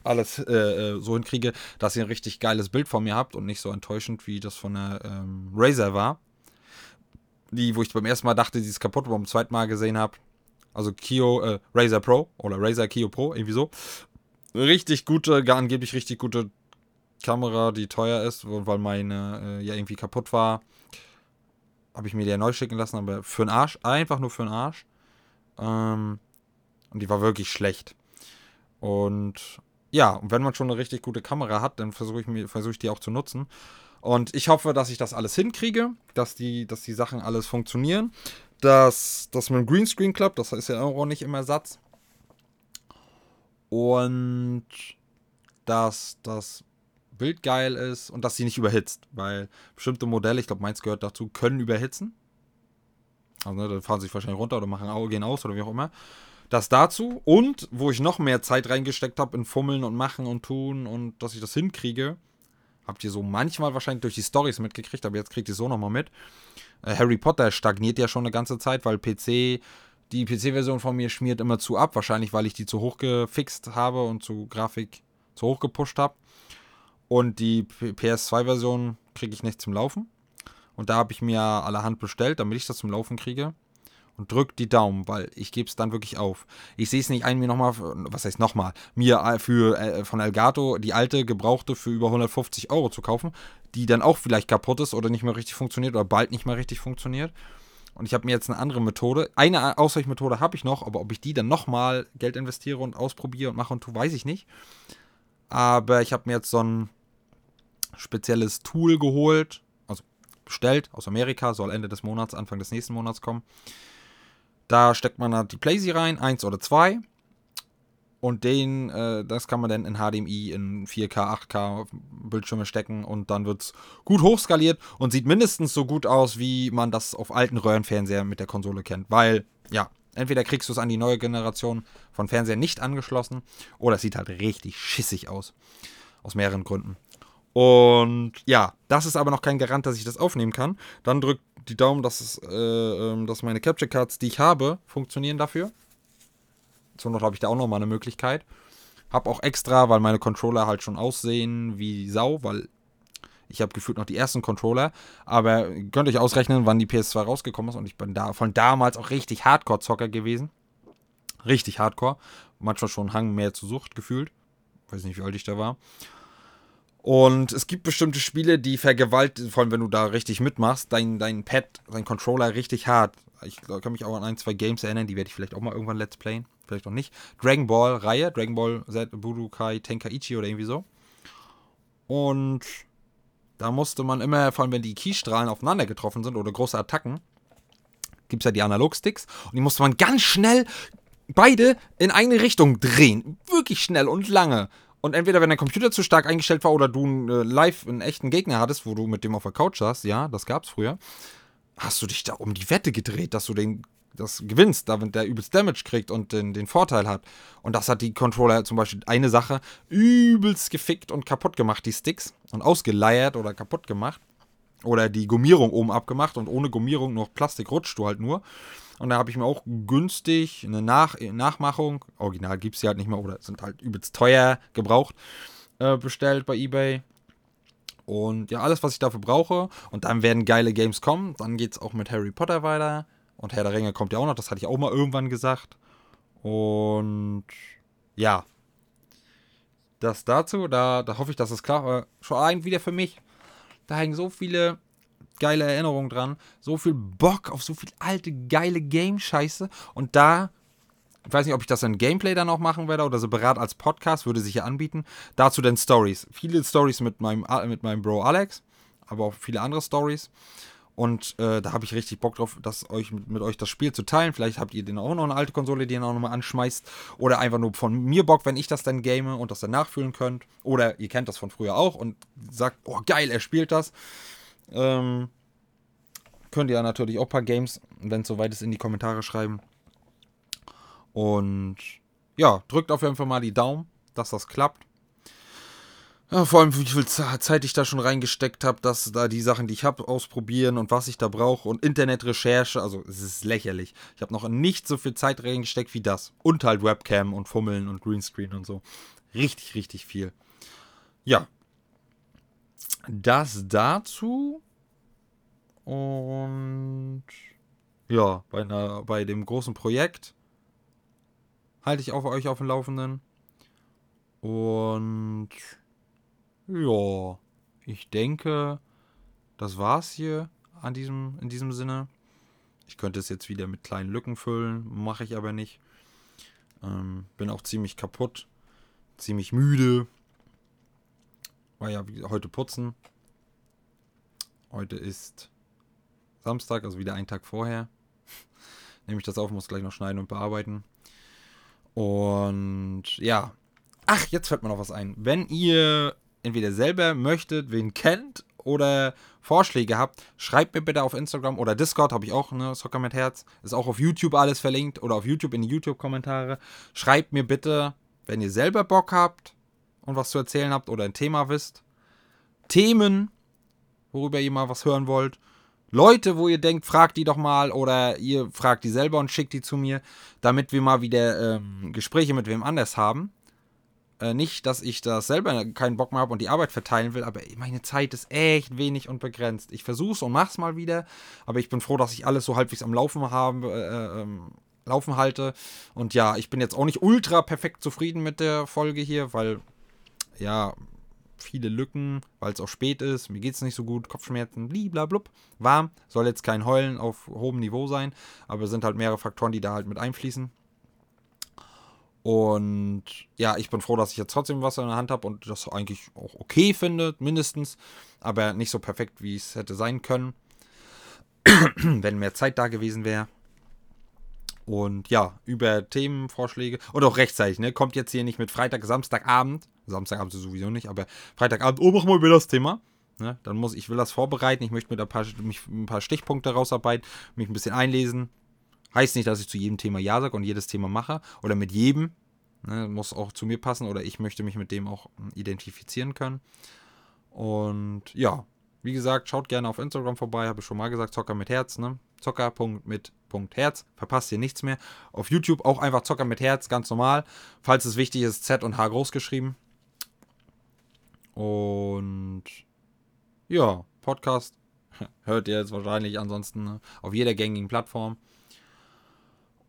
alles äh, äh, so hinkriege, dass ihr ein richtig geiles Bild von mir habt und nicht so enttäuschend, wie das von der ähm, Razer war. Die, wo ich beim ersten Mal dachte, sie ist kaputt, aber beim zweiten Mal gesehen habe. Also Kio, äh, Razer Pro oder Razer Kio Pro, irgendwie so. Richtig gute, gar angeblich richtig gute Kamera, die teuer ist, weil meine äh, ja irgendwie kaputt war. Habe ich mir die ja neu schicken lassen, aber für den Arsch, einfach nur für den Arsch. Ähm, und die war wirklich schlecht. Und ja, und wenn man schon eine richtig gute Kamera hat, dann versuche ich, versuch ich die auch zu nutzen. Und ich hoffe, dass ich das alles hinkriege, dass die, dass die Sachen alles funktionieren. Dass das mit dem Greenscreen klappt, das ist ja auch nicht immer Satz. Und dass das Bild geil ist und dass sie nicht überhitzt. Weil bestimmte Modelle, ich glaube, meins gehört dazu, können überhitzen. Also, ne, dann fahren sie sich wahrscheinlich runter oder machen, gehen aus oder wie auch immer. Das dazu und wo ich noch mehr Zeit reingesteckt habe in Fummeln und Machen und Tun und dass ich das hinkriege, habt ihr so manchmal wahrscheinlich durch die Stories mitgekriegt, aber jetzt kriegt ihr so nochmal mit. Äh, Harry Potter stagniert ja schon eine ganze Zeit, weil PC, die PC-Version von mir schmiert immer zu ab, wahrscheinlich weil ich die zu hoch gefixt habe und zu Grafik zu hoch gepusht habe. Und die PS2-Version kriege ich nicht zum Laufen. Und da habe ich mir allerhand bestellt, damit ich das zum Laufen kriege und drückt die Daumen, weil ich gebe es dann wirklich auf. Ich sehe es nicht ein, mir nochmal, was heißt nochmal, mir äh, für äh, von Elgato die alte gebrauchte für über 150 Euro zu kaufen, die dann auch vielleicht kaputt ist oder nicht mehr richtig funktioniert oder bald nicht mehr richtig funktioniert. Und ich habe mir jetzt eine andere Methode, eine Ausweichmethode habe ich noch, aber ob ich die dann nochmal Geld investiere und ausprobiere und mache und tue, weiß ich nicht. Aber ich habe mir jetzt so ein spezielles Tool geholt, also bestellt aus Amerika, soll Ende des Monats, Anfang des nächsten Monats kommen da steckt man halt die Playsee rein, 1 oder 2. Und den, äh, das kann man dann in HDMI, in 4K, 8K Bildschirme stecken und dann wird es gut hochskaliert und sieht mindestens so gut aus, wie man das auf alten Röhrenfernsehern mit der Konsole kennt. Weil, ja, entweder kriegst du es an die neue Generation von Fernsehern nicht angeschlossen oder es sieht halt richtig schissig aus. Aus mehreren Gründen. Und ja, das ist aber noch kein Garant, dass ich das aufnehmen kann. Dann drückt die Daumen, dass, es, äh, ähm, dass meine Capture Cards, die ich habe, funktionieren dafür. Zur Not habe ich da auch nochmal eine Möglichkeit. Hab auch extra, weil meine Controller halt schon aussehen wie Sau, weil ich habe gefühlt noch die ersten Controller. Aber könnt euch ausrechnen, wann die PS2 rausgekommen ist. Und ich bin da von damals auch richtig Hardcore-Zocker gewesen. Richtig Hardcore. Manchmal schon Hang mehr zu Sucht gefühlt. Weiß nicht, wie alt ich da war. Und es gibt bestimmte Spiele, die vergewaltigen, vor allem wenn du da richtig mitmachst, dein, dein Pad, dein Controller richtig hart. Ich kann mich auch an ein, zwei Games erinnern, die werde ich vielleicht auch mal irgendwann Let's Playen, vielleicht auch nicht. Dragon Ball Reihe, Dragon Ball Z Budokai Tenkaichi oder irgendwie so. Und da musste man immer, vor allem wenn die Keystrahlen aufeinander getroffen sind oder große Attacken, gibt es ja die Analogsticks und die musste man ganz schnell beide in eine Richtung drehen. Wirklich schnell und lange. Und entweder wenn dein Computer zu stark eingestellt war oder du äh, live einen echten Gegner hattest, wo du mit dem auf der Couch saßt, ja, das gab's früher, hast du dich da um die Wette gedreht, dass du den das gewinnst, damit der übelst Damage kriegt und den, den Vorteil hat. Und das hat die Controller zum Beispiel eine Sache übelst gefickt und kaputt gemacht, die Sticks. Und ausgeleiert oder kaputt gemacht. Oder die Gummierung oben abgemacht und ohne Gummierung noch Plastik rutscht du halt nur. Und da habe ich mir auch günstig eine Nach Nachmachung, original gibt es sie halt nicht mehr oder sind halt übelst teuer gebraucht, äh, bestellt bei eBay. Und ja, alles, was ich dafür brauche. Und dann werden geile Games kommen. Dann geht es auch mit Harry Potter weiter. Und Herr der Ringe kommt ja auch noch, das hatte ich auch mal irgendwann gesagt. Und ja, das dazu, da, da hoffe ich, dass es klar war. Schon allein wieder für mich. Da hängen so viele geile Erinnerungen dran, so viel Bock auf so viel alte, geile Game-Scheiße. Und da, ich weiß nicht, ob ich das in Gameplay dann auch machen werde oder separat als Podcast, würde sich ja anbieten. Dazu dann Stories. Viele Stories mit meinem, mit meinem Bro Alex, aber auch viele andere Stories. Und äh, da habe ich richtig Bock drauf, das euch mit, mit, euch das Spiel zu teilen. Vielleicht habt ihr den auch noch eine alte Konsole, die ihr auch nochmal anschmeißt. Oder einfach nur von mir Bock, wenn ich das dann game und das dann nachfühlen könnt. Oder ihr kennt das von früher auch und sagt, oh geil, er spielt das. Ähm, könnt ihr natürlich auch ein paar Games, wenn es soweit ist, in die Kommentare schreiben. Und ja, drückt auf jeden Fall mal die Daumen, dass das klappt. Ja, vor allem, wie viel Zeit ich da schon reingesteckt habe, dass da die Sachen, die ich habe, ausprobieren und was ich da brauche und Internetrecherche, also es ist lächerlich. Ich habe noch nicht so viel Zeit reingesteckt wie das. Und halt Webcam und Fummeln und Greenscreen und so. Richtig, richtig viel. Ja. Das dazu. Und ja, bei, einer, bei dem großen Projekt halte ich auf euch auf dem Laufenden. Und ja, ich denke, das war's hier an diesem, in diesem Sinne. Ich könnte es jetzt wieder mit kleinen Lücken füllen, mache ich aber nicht. Ähm, bin auch ziemlich kaputt, ziemlich müde. War ja heute putzen. Heute ist Samstag, also wieder ein Tag vorher. Nehme ich das auf, muss gleich noch schneiden und bearbeiten. Und ja. Ach, jetzt fällt mir noch was ein. Wenn ihr entweder selber möchtet, wen kennt oder Vorschläge habt, schreibt mir bitte auf Instagram oder Discord, habe ich auch, ne, Soccer mit Herz. Ist auch auf YouTube alles verlinkt oder auf YouTube in die YouTube-Kommentare. Schreibt mir bitte, wenn ihr selber Bock habt und was zu erzählen habt oder ein Thema wisst. Themen, worüber ihr mal was hören wollt. Leute, wo ihr denkt, fragt die doch mal oder ihr fragt die selber und schickt die zu mir, damit wir mal wieder ähm, Gespräche mit wem anders haben. Äh, nicht, dass ich das selber keinen Bock mehr habe und die Arbeit verteilen will, aber meine Zeit ist echt wenig und begrenzt. Ich versuch's und mach's mal wieder, aber ich bin froh, dass ich alles so halbwegs am Laufen habe, äh, ähm, laufen halte. Und ja, ich bin jetzt auch nicht ultra perfekt zufrieden mit der Folge hier, weil ja, viele Lücken, weil es auch spät ist, mir geht es nicht so gut, Kopfschmerzen, bliblablub, warm, soll jetzt kein Heulen auf hohem Niveau sein, aber es sind halt mehrere Faktoren, die da halt mit einfließen. Und ja, ich bin froh, dass ich jetzt trotzdem was in der Hand habe und das eigentlich auch okay finde, mindestens, aber nicht so perfekt, wie es hätte sein können, wenn mehr Zeit da gewesen wäre. Und ja, über Themenvorschläge und auch rechtzeitig, ne? Kommt jetzt hier nicht mit Freitag, Samstagabend, Samstagabend sowieso nicht, aber Freitagabend, oh, mach mal über das Thema. Ne? Dann muss ich will das vorbereiten, ich möchte mir da ein paar, mich, ein paar Stichpunkte rausarbeiten, mich ein bisschen einlesen. Heißt nicht, dass ich zu jedem Thema Ja sage und jedes Thema mache oder mit jedem. Ne? Muss auch zu mir passen oder ich möchte mich mit dem auch identifizieren können. Und ja, wie gesagt, schaut gerne auf Instagram vorbei, habe ich schon mal gesagt, Zocker mit Herz, ne? Zocker.mit.herz, verpasst ihr nichts mehr. Auf YouTube auch einfach Zocker mit Herz, ganz normal. Falls es wichtig ist, Z und H groß geschrieben. Und ja, Podcast hört ihr jetzt wahrscheinlich ansonsten ne, auf jeder gängigen Plattform.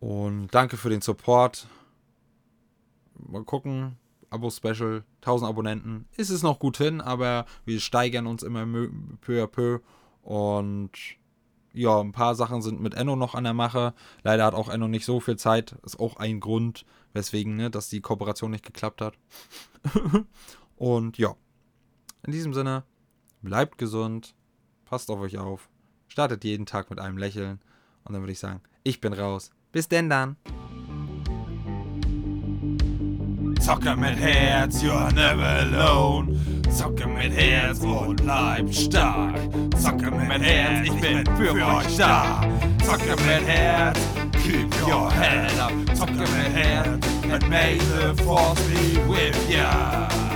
Und danke für den Support. Mal gucken. Abo-Special, 1000 Abonnenten. Ist es noch gut hin, aber wir steigern uns immer peu à peu. Und ja, ein paar Sachen sind mit Enno noch an der Mache. Leider hat auch Enno nicht so viel Zeit. Ist auch ein Grund, weswegen, ne, dass die Kooperation nicht geklappt hat. Und ja, in diesem Sinne, bleibt gesund, passt auf euch auf, startet jeden Tag mit einem Lächeln und dann würde ich sagen, ich bin raus. Bis denn dann. Zocke mit Herz, you're never alone. Zocke mit Herz und bleib stark. Zocke mit Herz, ich bin für euch da. Zocke mit Herz, keep your head up. Zocke mit Herz, and may the force be with ya.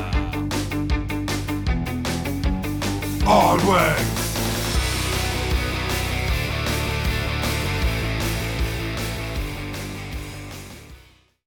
Onward!